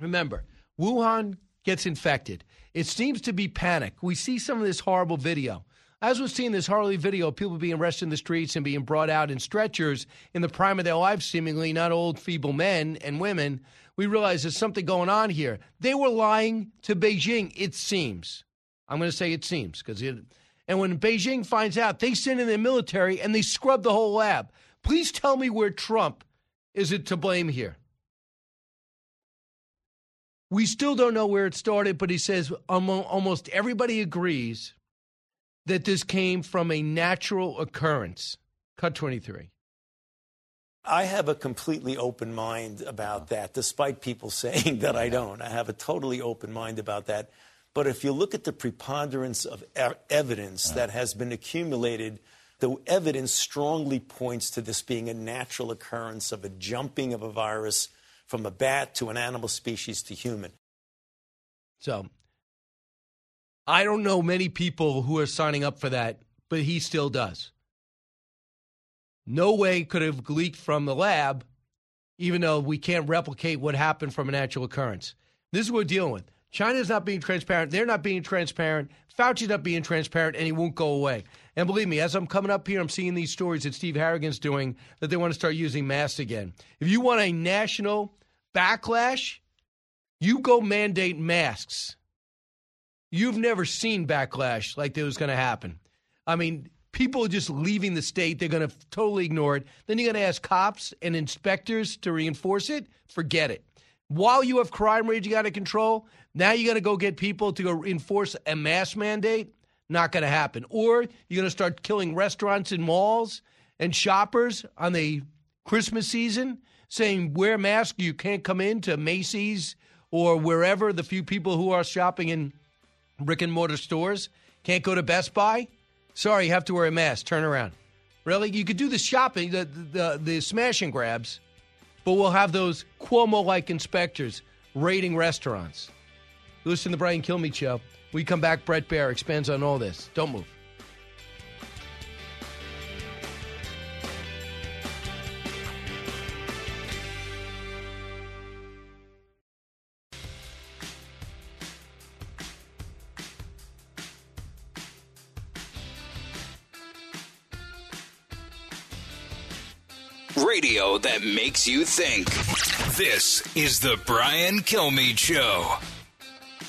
Remember, Wuhan gets infected. It seems to be panic. We see some of this horrible video. As we're seeing this horrible video, people being arrested in the streets and being brought out in stretchers in the prime of their lives, seemingly not old, feeble men and women, we realize there's something going on here. They were lying to Beijing, it seems. I'm going to say it seems because. And when Beijing finds out, they send in their military and they scrub the whole lab. Please tell me where Trump is it to blame here. We still don't know where it started, but he says almost everybody agrees that this came from a natural occurrence. Cut 23.
I have a completely open mind about that, despite people saying that I don't. I have a totally open mind about that. But if you look at the preponderance of evidence that has been accumulated, the evidence strongly points to this being a natural occurrence of a jumping of a virus from a bat to an animal species to human.
So I don't know many people who are signing up for that, but he still does. No way could have leaked from the lab, even though we can't replicate what happened from a natural occurrence. This is what we're dealing with. China's not being transparent. They're not being transparent. Fauci's not being transparent, and he won't go away. And believe me, as I'm coming up here, I'm seeing these stories that Steve Harrigan's doing that they want to start using masks again. If you want a national backlash, you go mandate masks. You've never seen backlash like that was going to happen. I mean, people are just leaving the state. They're going to totally ignore it. Then you're going to ask cops and inspectors to reinforce it. Forget it. While you have crime raging out of control, now you're going to go get people to go enforce a mask mandate. Not going to happen. Or you're going to start killing restaurants and malls and shoppers on the Christmas season, saying wear mask. You can't come into Macy's or wherever the few people who are shopping in brick and mortar stores. Can't go to Best Buy? Sorry, you have to wear a mask. Turn around. Really? You could do the shopping, the, the, the smash and grabs, but we'll have those Cuomo like inspectors raiding restaurants. Listen to the Brian Kilmeade show. We come back, Brett Baier expands on all this. Don't move.
Radio that makes you think. This is the Brian Kilmeade Show.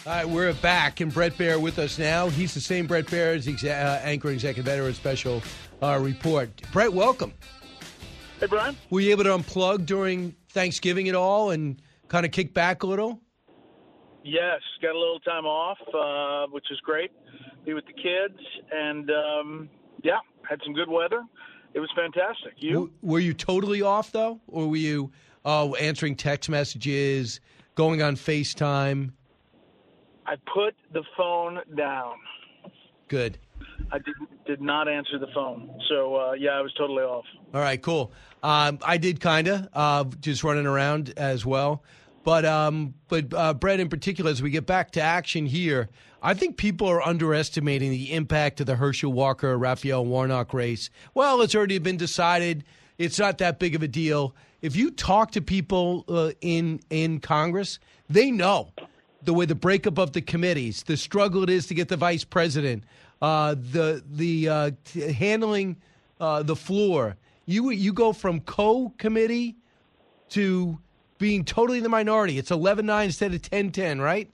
All right, we're back, and Brett Baier with us now. He's the same Brett Baier as exa- uh, anchor executive editor special uh, report. Bret, welcome.
Hey, Brian.
Were you able to unplug during Thanksgiving at all and kind of kick back a little?
Yes, got a little time off, uh, which is great. Be with the kids, and um, yeah, had some good weather it was fantastic. You
were you totally off though, or were you uh, answering text messages, going on FaceTime?
I put the phone down.
Good.
I did, did not answer the phone. So, uh, yeah, I was totally off.
All right, cool. Um, I did kinda, uh, just running around as well. But um, but uh, Brett, in particular, as we get back to action here, I think people are underestimating the impact of the Herschel Walker Raphael Warnock race. Well, it's already been decided. It's not that big of a deal. If you talk to people uh, in in Congress, they know the way the breakup of the committees, the struggle it is to get the vice president, uh, the the uh, t- handling uh, the floor. You you go from co-committee to being totally the minority. It's 11-9 instead of 10-10, right?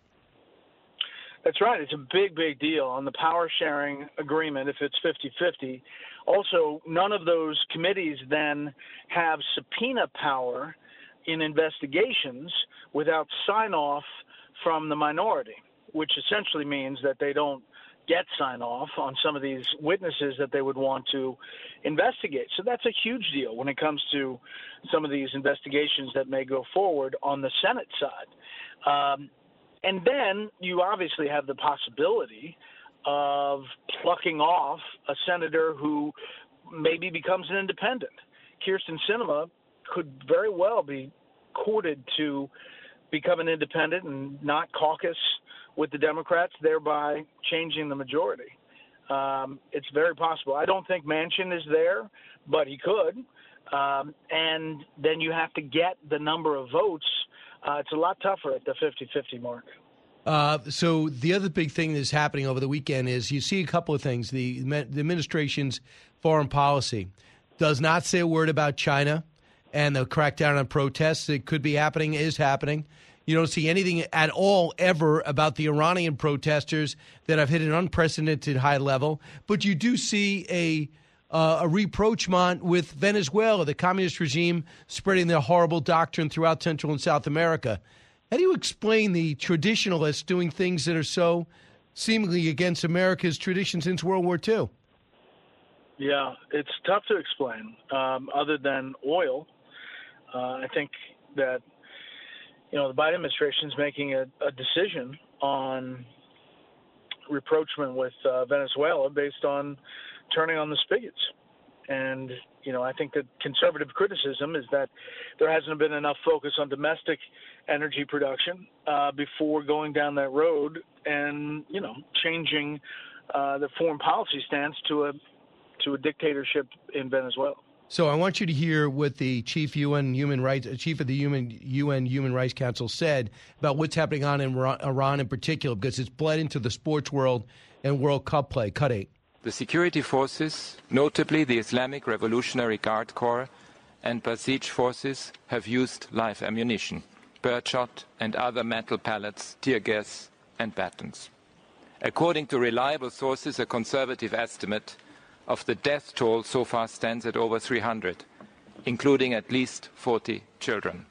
That's right. It's a big, big deal on the power sharing agreement if it's 50 50. Also, none of those committees then have subpoena power in investigations without sign off from the minority, which essentially means that they don't get sign off on some of these witnesses that they would want to investigate. So that's a huge deal when it comes to some of these investigations that may go forward on the Senate side. Um, and then you obviously have the possibility of plucking off a senator who maybe becomes an independent. Kyrsten Sinema could very well be courted to become an independent and not caucus with the Democrats, thereby changing the majority. Um, it's very possible. I don't think Manchin is there, but he could. Um, and then you have to get the number of votes. Uh, it's a lot tougher at the 50 50 mark.
Uh, so the other big thing that's happening over the weekend is you see a couple of things. The, the administration's foreign policy does not say a word about China and the crackdown on protests. that could be happening, is happening. You don't see anything at all ever about the Iranian protesters that have hit an unprecedented high level. But you do see a uh, a reproachment with Venezuela, the communist regime spreading their horrible doctrine throughout Central and South America. How do you explain the traditionalists doing things that are so seemingly against America's tradition since World War II?
Yeah, it's tough to explain. Um, other than oil, uh, I think that you know the Biden administration is making a, a decision on reproachment with uh, Venezuela based on turning on the spigots. And, you know, I think that conservative criticism is that there hasn't been enough focus on domestic energy production uh, before going down that road and, you know, changing uh, the foreign policy stance to a to a dictatorship in Venezuela.
So I want you to hear what the chief UN human rights uh, chief of the UN UN Human Rights Council said about what's happening on in Iran in particular because it's bled into the sports world and World Cup play. Cut eight.
The security forces, notably the Islamic Revolutionary Guard Corps and Basij forces, have used live ammunition, birdshot and other metal pellets, tear gas and batons. According to reliable sources, a conservative estimate of the death toll so far stands at over 300, including at least 40 children.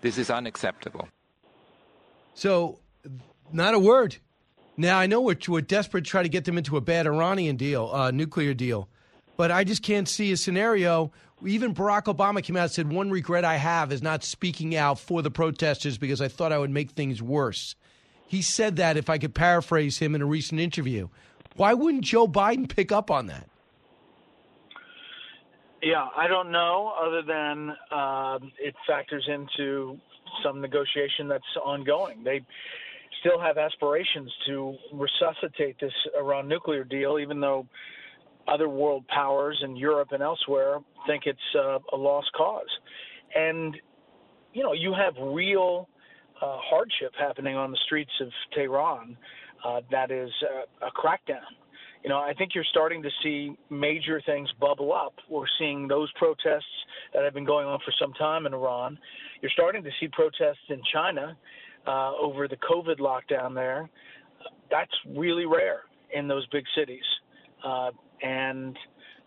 This is unacceptable.
So, not a word now I know we're, we're desperate to try to get them into a bad Iranian deal, uh, nuclear deal, but I just can't see a scenario. Even Barack Obama came out and said, "One regret I have is not speaking out for the protesters because I thought I would make things worse." He said that, if I could paraphrase him in a recent interview. Why wouldn't Joe Biden pick up on that?
Yeah, I don't know. Other than uh, it factors into some negotiation that's ongoing. They still have aspirations to resuscitate this Iran nuclear deal, even though other world powers in Europe and elsewhere think it's uh, a lost cause. And, you know, you have real uh, hardship happening on the streets of Tehran uh, that is a, a crackdown. You know, I think you're starting to see major things bubble up. We're seeing those protests that have been going on for some time in Iran. You're starting to see protests in China uh, over the COVID lockdown there. That's really rare in those big cities. Uh, and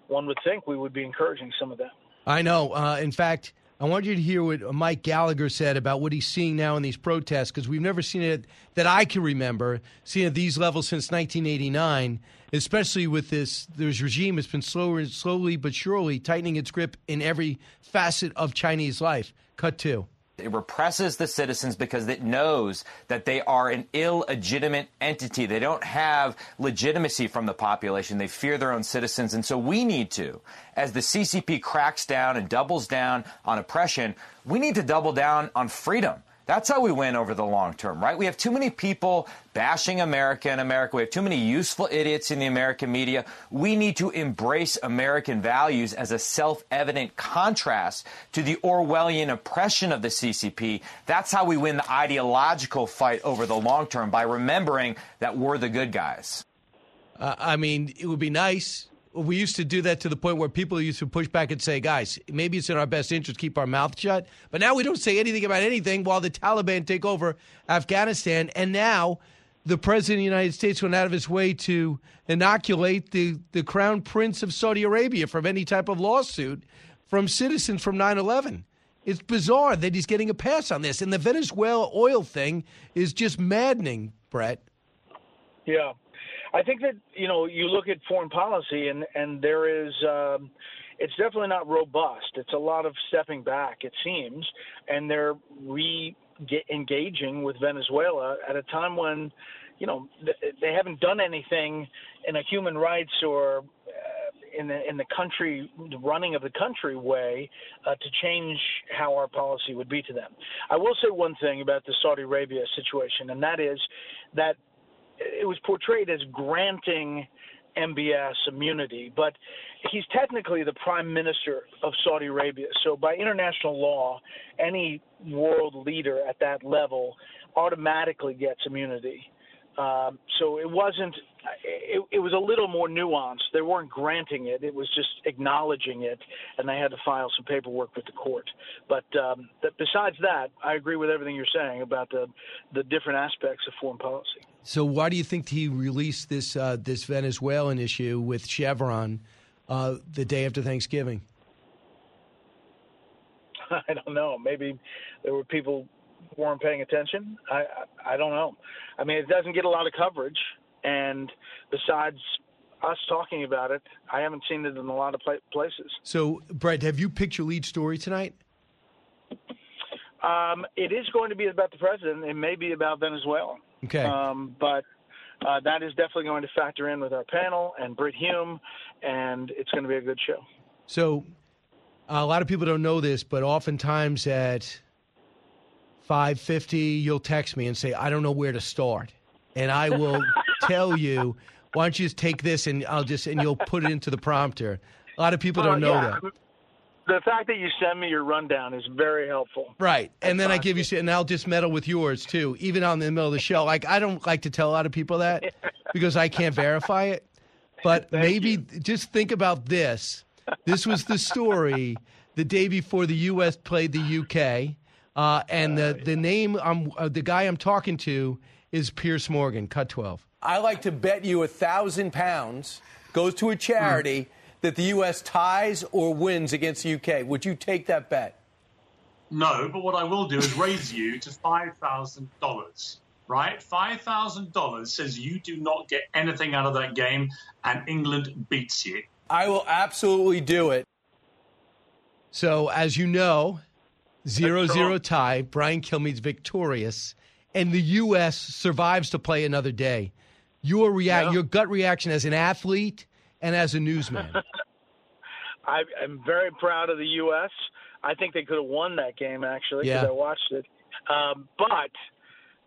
one would think we would be encouraging some of that.
I know. Uh, in fact, I want you to hear what Mike Gallagher said about what he's seeing now in these protests because we've never seen it that I can remember seeing at these levels since 1989. Especially with this, this regime has been slower, slowly but surely tightening its grip in every facet of Chinese life. Cut two.
It represses the citizens because it knows that they are an illegitimate entity. They don't have legitimacy from the population. They fear their own citizens. And so we need to, as the CCP cracks down and doubles down on oppression, we need to double down on freedom. That's how we win over the long term, right? We have too many people bashing America and America. We have too many useful idiots in the American media. We need to embrace American values as a self evident contrast to the Orwellian oppression of the CCP. That's how we win the ideological fight over the long term by remembering that we're the good guys.
Uh, I mean, it would be nice we used to do that to the point where people used to push back and say, guys, maybe it's in our best interest to keep our mouth shut. But now we don't say anything about anything while the Taliban take over Afghanistan. And now the president of the United States went out of his way to inoculate the, the crown prince of Saudi Arabia from any type of lawsuit from citizens from 9 11. It's bizarre that he's getting a pass on this. And the Venezuela oil thing is just maddening, Brett.
Yeah. I think that you know you look at foreign policy and and there is um, it's definitely not robust. It's a lot of stepping back, it seems, and they're re engaging with Venezuela at a time when you know they haven't done anything in a human rights or uh, in the in the country the running of the country way uh, to change how our policy would be to them. I will say one thing about the Saudi Arabia situation, and that is that it was portrayed as granting MBS immunity, but he's technically the prime minister of Saudi Arabia. So, by international law, any world leader at that level automatically gets immunity. Um, so it wasn't. It, it, was a little more nuanced. They weren't granting it; it was just acknowledging it, and they had to file some paperwork with the court. But um, besides that, I agree with everything you're saying about the the different aspects of foreign policy.
So, why do you think he released this uh, this Venezuelan issue with Chevron uh, the day after Thanksgiving?
I don't know. Maybe there were people weren't paying attention. I, I don't know. I mean, it doesn't get a lot of coverage, and besides us talking about it, I haven't seen it in a lot of places.
So, Brett, have you picked your lead story tonight?
Um, it is going to be about the president. It may be about Venezuela.
Okay.
Um, but uh, that is definitely going to factor in with our panel and Brit Hume, and it's going to be a good show.
So, a lot of people don't know this, but oftentimes at 550, you'll text me and say, I don't know where to start. And I will tell you, why don't you just take this and I'll just, and you'll put it into the prompter. A lot of people don't know
yeah.
that.
The fact that you send me your rundown is very helpful.
Right. And then I give you, and I'll just meddle with yours too, even on the middle of the show. Like, I don't like to tell a lot of people that because I can't verify it. But maybe
you.
just think about this. This was the story the day before the U.S. played the UK. Uh, and the, the name I'm, uh, the guy I'm talking to is Piers Morgan, cut 12. I like to bet you a thousand pounds goes to a charity that the U.S. ties or wins against the UK. Would you take that bet?
No, but what I will do is raise you to $5,000, right? $5,000 says you do not get anything out of that game and England beats you.
I will absolutely do it. So, as you know, Zero zero tie. Brian Kilmeade's victorious, and the U.S. survives to play another day. Your react,
Yeah.
your gut reaction as an athlete and as a newsman.
I, I'm very proud of the U.S. I think they could have won that game actually because
Yeah.
I watched it. Um, but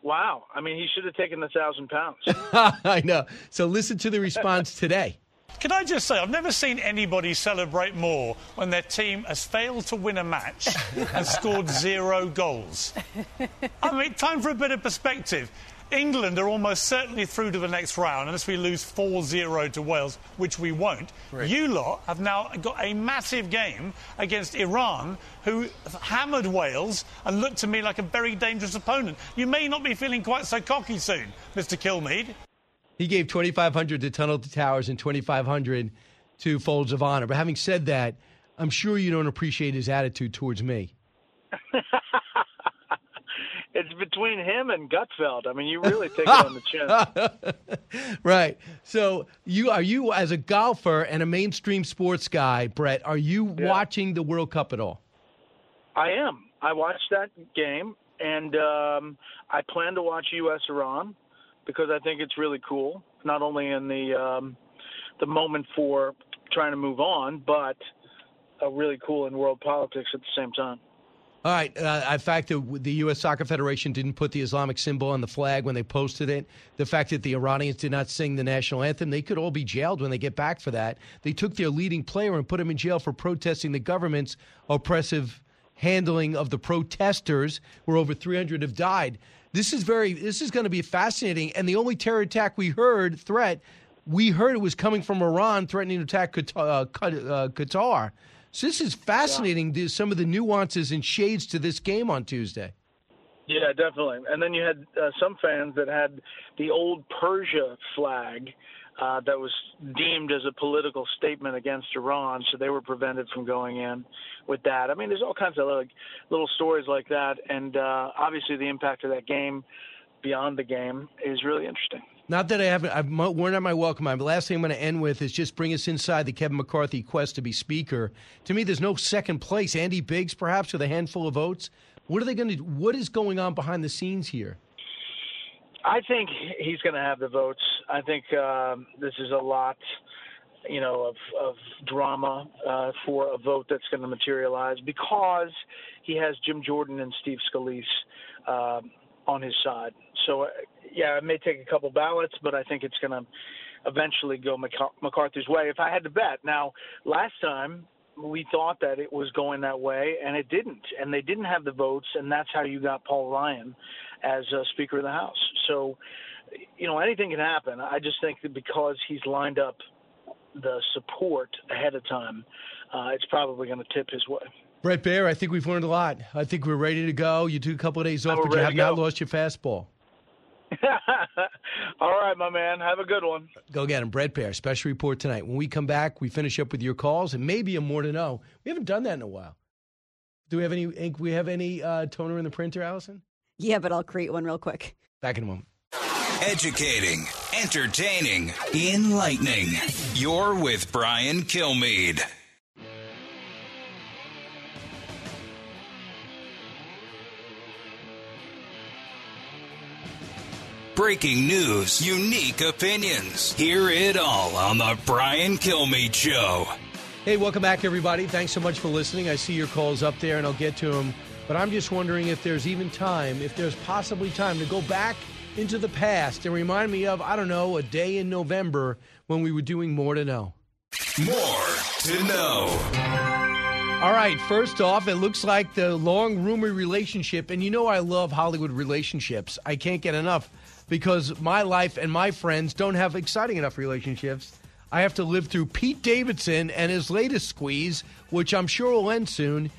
wow, I mean, he should have taken the thousand pounds.
I know. So listen to the response today.
Can I just say, I've never seen anybody celebrate more when their team has failed to win a match and scored zero goals. I mean, time for a bit of perspective. England are almost certainly through to the next round unless we lose 4 0 to Wales, which we won't.
Right.
You lot have now got a massive game against Iran, who hammered Wales and looked to me like a very dangerous opponent. You may not be feeling quite so cocky soon, Mr. Kilmeade.
He gave 2,500 to Tunnel to Towers and 2,500 to Folds of Honor. But having said that, I'm sure you don't appreciate his attitude towards me.
it's between him and Gutfeld. I mean, you really take it on the chin.
right. So you are you as a golfer and a mainstream sports guy, Brett? Are you watching the World Cup at all?
I am. I watched that game, and um, I plan to watch U.S. Iran because I think it's really cool. Not only in the um, the moment for trying to move on, but uh, really cool in world politics at the same time.
All right. Uh, in fact, the, the U.S. Soccer Federation didn't put the Islamic symbol on the flag when they posted it. The fact that the Iranians did not sing the national anthem, they could all be jailed when they get back for that. They took their leading player and put him in jail for protesting the government's oppressive handling of the protesters, where over 300 have died. This is very. This is going to be fascinating. And the only terror attack we heard threat, we heard it was coming from Iran threatening to attack Qatar. Uh, Qatar. So this is fascinating. Yeah. Some of the nuances and shades to this game on Tuesday.
Yeah, definitely. And then you had uh, some fans that had the old Persia flag uh, that was deemed as a political statement against Iran, so they were prevented from going in with that. I mean, there's all kinds of like little stories like that, and uh, obviously the impact of that game beyond the game is really interesting.
Not that I haven't, I've worn out my welcome. The last thing I'm going to end with is just bring us inside the Kevin McCarthy quest to be speaker. To me, there's no second place. Andy Biggs, perhaps, with a handful of votes. What are they going to? What is going on behind the scenes here?
I think he's going to have the votes. I think um, this is a lot, you know, of, of drama uh, for a vote that's going to materialize because he has Jim Jordan and Steve Scalise uh, on his side. So, uh, yeah, it may take a couple ballots, but I think it's going to eventually go McCarthy's way. If I had to bet, now last time we thought that it was going that way, and it didn't, and they didn't have the votes, and that's how you got Paul Ryan as uh, Speaker of the House. So, you know, anything can happen. I just think that because he's lined up the support ahead of time, uh, it's probably going to tip his way.
Bret Baier, I think we've learned a lot. I think we're ready to go. You took a couple of days off, but you have not lost your fastball.
All right, my man. Have a good one.
Go get him. Brett Baier, special report tonight. When we come back, we finish up with your calls and maybe a more to know. We haven't done that in a while. Do we have any ink? We have any uh, toner in the printer, Allison?
Yeah, but I'll create one real quick.
Back in a moment.
Educating, entertaining, enlightening. You're with Brian Kilmeade. Breaking news, unique opinions. Hear it all on The Brian Kilmeade Show.
Hey, welcome back, everybody. Thanks so much for listening. I see your calls up there, and I'll get to them. But I'm just wondering if there's even time, if there's possibly time to go back into the past and remind me of, I don't know, a day in November when we were doing More to Know.
More to Know.
All right, first off, it looks like the long rumored relationship, and you know I love Hollywood relationships. I can't get enough because my life and my friends don't have exciting enough relationships. I have to live through Pete Davidson and his latest squeeze, which I'm sure will end soon.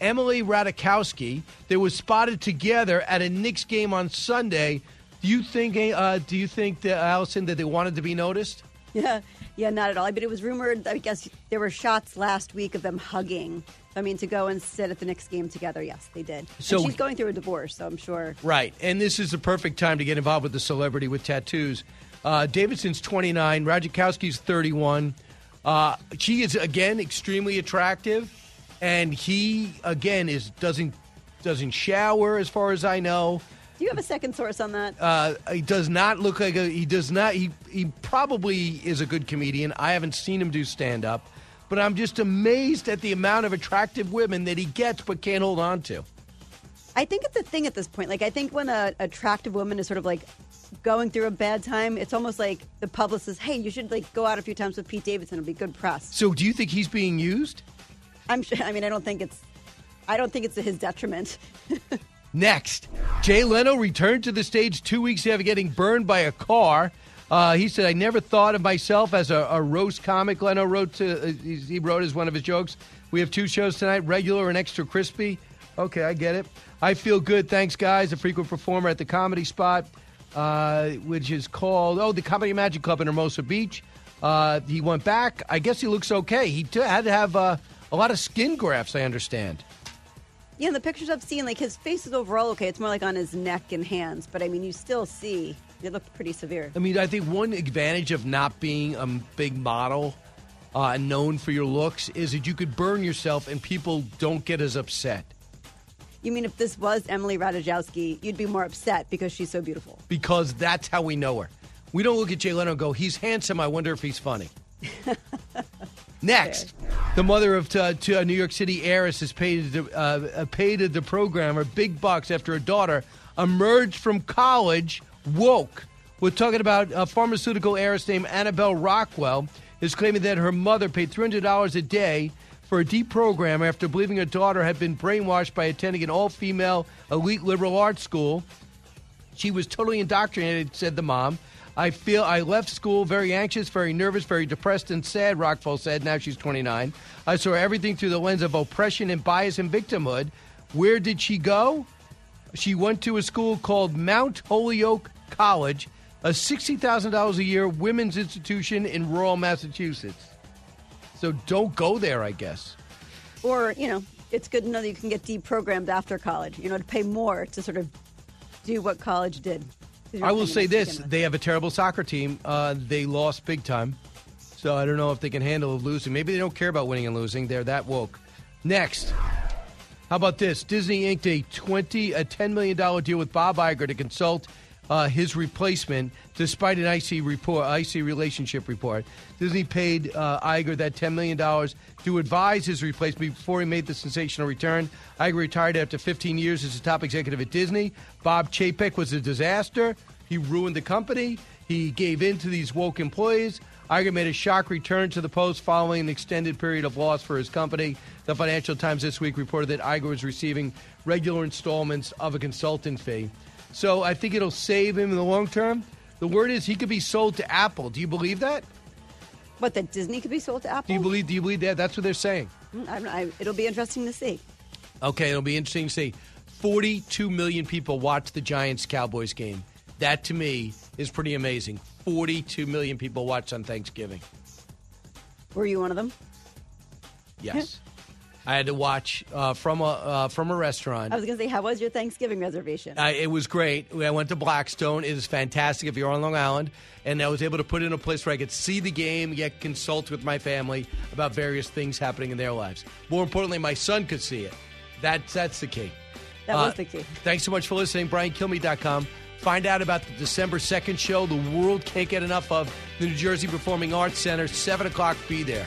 Emily Ratajkowski. They were spotted together at a Knicks game on Sunday. Do you think, uh, do you think, that, Allison, that they wanted to be noticed?
Yeah, yeah, not at all. But it was rumored. I guess there were shots last week of them hugging. I mean, to go and sit at the Knicks game together, yes, they did. So and she's going through a divorce, so I'm sure.
Right, and this is the perfect time to get involved with the celebrity with tattoos. Uh, Davidson's 29, Ratajkowski's 31. Uh, she is again extremely attractive, and he again is doesn't doesn't shower as far as I know.
Do you have a second source on that?
Uh, he does not look like a. He does not. He he probably is a good comedian. I haven't seen him do stand up but I'm just amazed at the amount of attractive women that he gets but can't hold on to.
I think it's a thing at this point. Like, I think when an attractive woman is sort of like going through a bad time, it's almost like the publicist, hey, you should like go out a few times with Pete Davidson. It'll be good press.
So, do you think he's being used?
I'm sure. I mean, I don't think it's. I don't think it's to his detriment.
Next, Jay Leno returned to the stage two weeks after getting burned by a car. Uh, he said, I never thought of myself as a, a roast comic. Leno wrote to, uh, he wrote as one of his jokes. We have two shows tonight, regular and extra crispy. Okay, I get it. I feel good. Thanks, guys. A frequent performer at the comedy spot, uh, which is called, oh, the Comedy Magic Club in Hermosa Beach. Uh, he went back. I guess he looks okay. He t- had to have uh, a lot of skin grafts, I understand.
Yeah, the pictures I've seen, like his face is overall okay. It's more like on his neck and hands, but I mean, you still see it looked pretty severe.
I mean, I think one advantage of not being a big model uh, known for your looks is that you could burn yourself and people don't get as upset.
You mean if this was Emily Ratajkowski, you'd be more upset because she's so beautiful?
because that's how we know her. We don't look at Jay Leno and go, he's handsome. I wonder if he's funny. Next, the mother of uh, to a New York City heiress has paid the, uh, paid the programmer big bucks after her daughter emerged from college woke. We're talking about a pharmaceutical heiress named Annabelle Rockwell is claiming that her mother paid $300 a day for a deep program after believing her daughter had been brainwashed by attending an all-female elite liberal arts school. She was totally indoctrinated, said the mom. I feel I left school very anxious, very nervous, very depressed and sad, Rockwell said. Now she's 29. I saw everything through the lens of oppression and bias and victimhood. Where did she go? She went to a school called Mount Holyoke College, a $60,000 a year women's institution in rural Massachusetts. So don't go there, I guess.
Or, you know, it's good to know that you can get deprogrammed after college, you know, to pay more to sort of do what college did.
I will say this: they have a terrible soccer team. Uh, they lost big time, so I don't know if they can handle losing. Maybe they don't care about winning and losing. They're that woke. Next, how about this? Disney inked a twenty a ten million dollar deal with Bob Iger to consult uh, his replacement, despite an icy report, icy relationship report. Disney paid uh, Iger that ten million dollars to advise his replacement before he made the sensational return. Iger retired after 15 years as a top executive at Disney. Bob Chapek was a disaster. He ruined the company. He gave in to these woke employees. Iger made a shock return to the post following an extended period of loss for his company. The Financial Times this week reported that Iger was receiving regular installments of a consultant fee. So I think it'll save him in the long term. The word is he could be sold to Apple. Do you believe that?
What, that Disney could be sold to Apple?
Do you believe? Do you believe that? That's what they're saying.
Mm, I. I, it'll be interesting to see.
Okay, it'll be interesting to see. 42 million people watched the Giants Cowboys game. That to me is pretty amazing. 42 million people watched on Thanksgiving.
Were you one of them?
Yes. I had to watch uh, from a uh, from a restaurant.
I was going to say, how was your Thanksgiving reservation?
Uh, it was great. I went to Blackstone. It is fantastic if you're on Long Island. And I was able to put in a place where I could see the game, yet consult with my family about various things happening in their lives. More importantly, my son could see it. That's, that's the key.
That
Uh,
was the key.
Thanks so much for listening. BrianKilmeade.com. Find out about the December 2nd show the world can't get enough of. The New Jersey Performing Arts Center, 7 o'clock. Be there.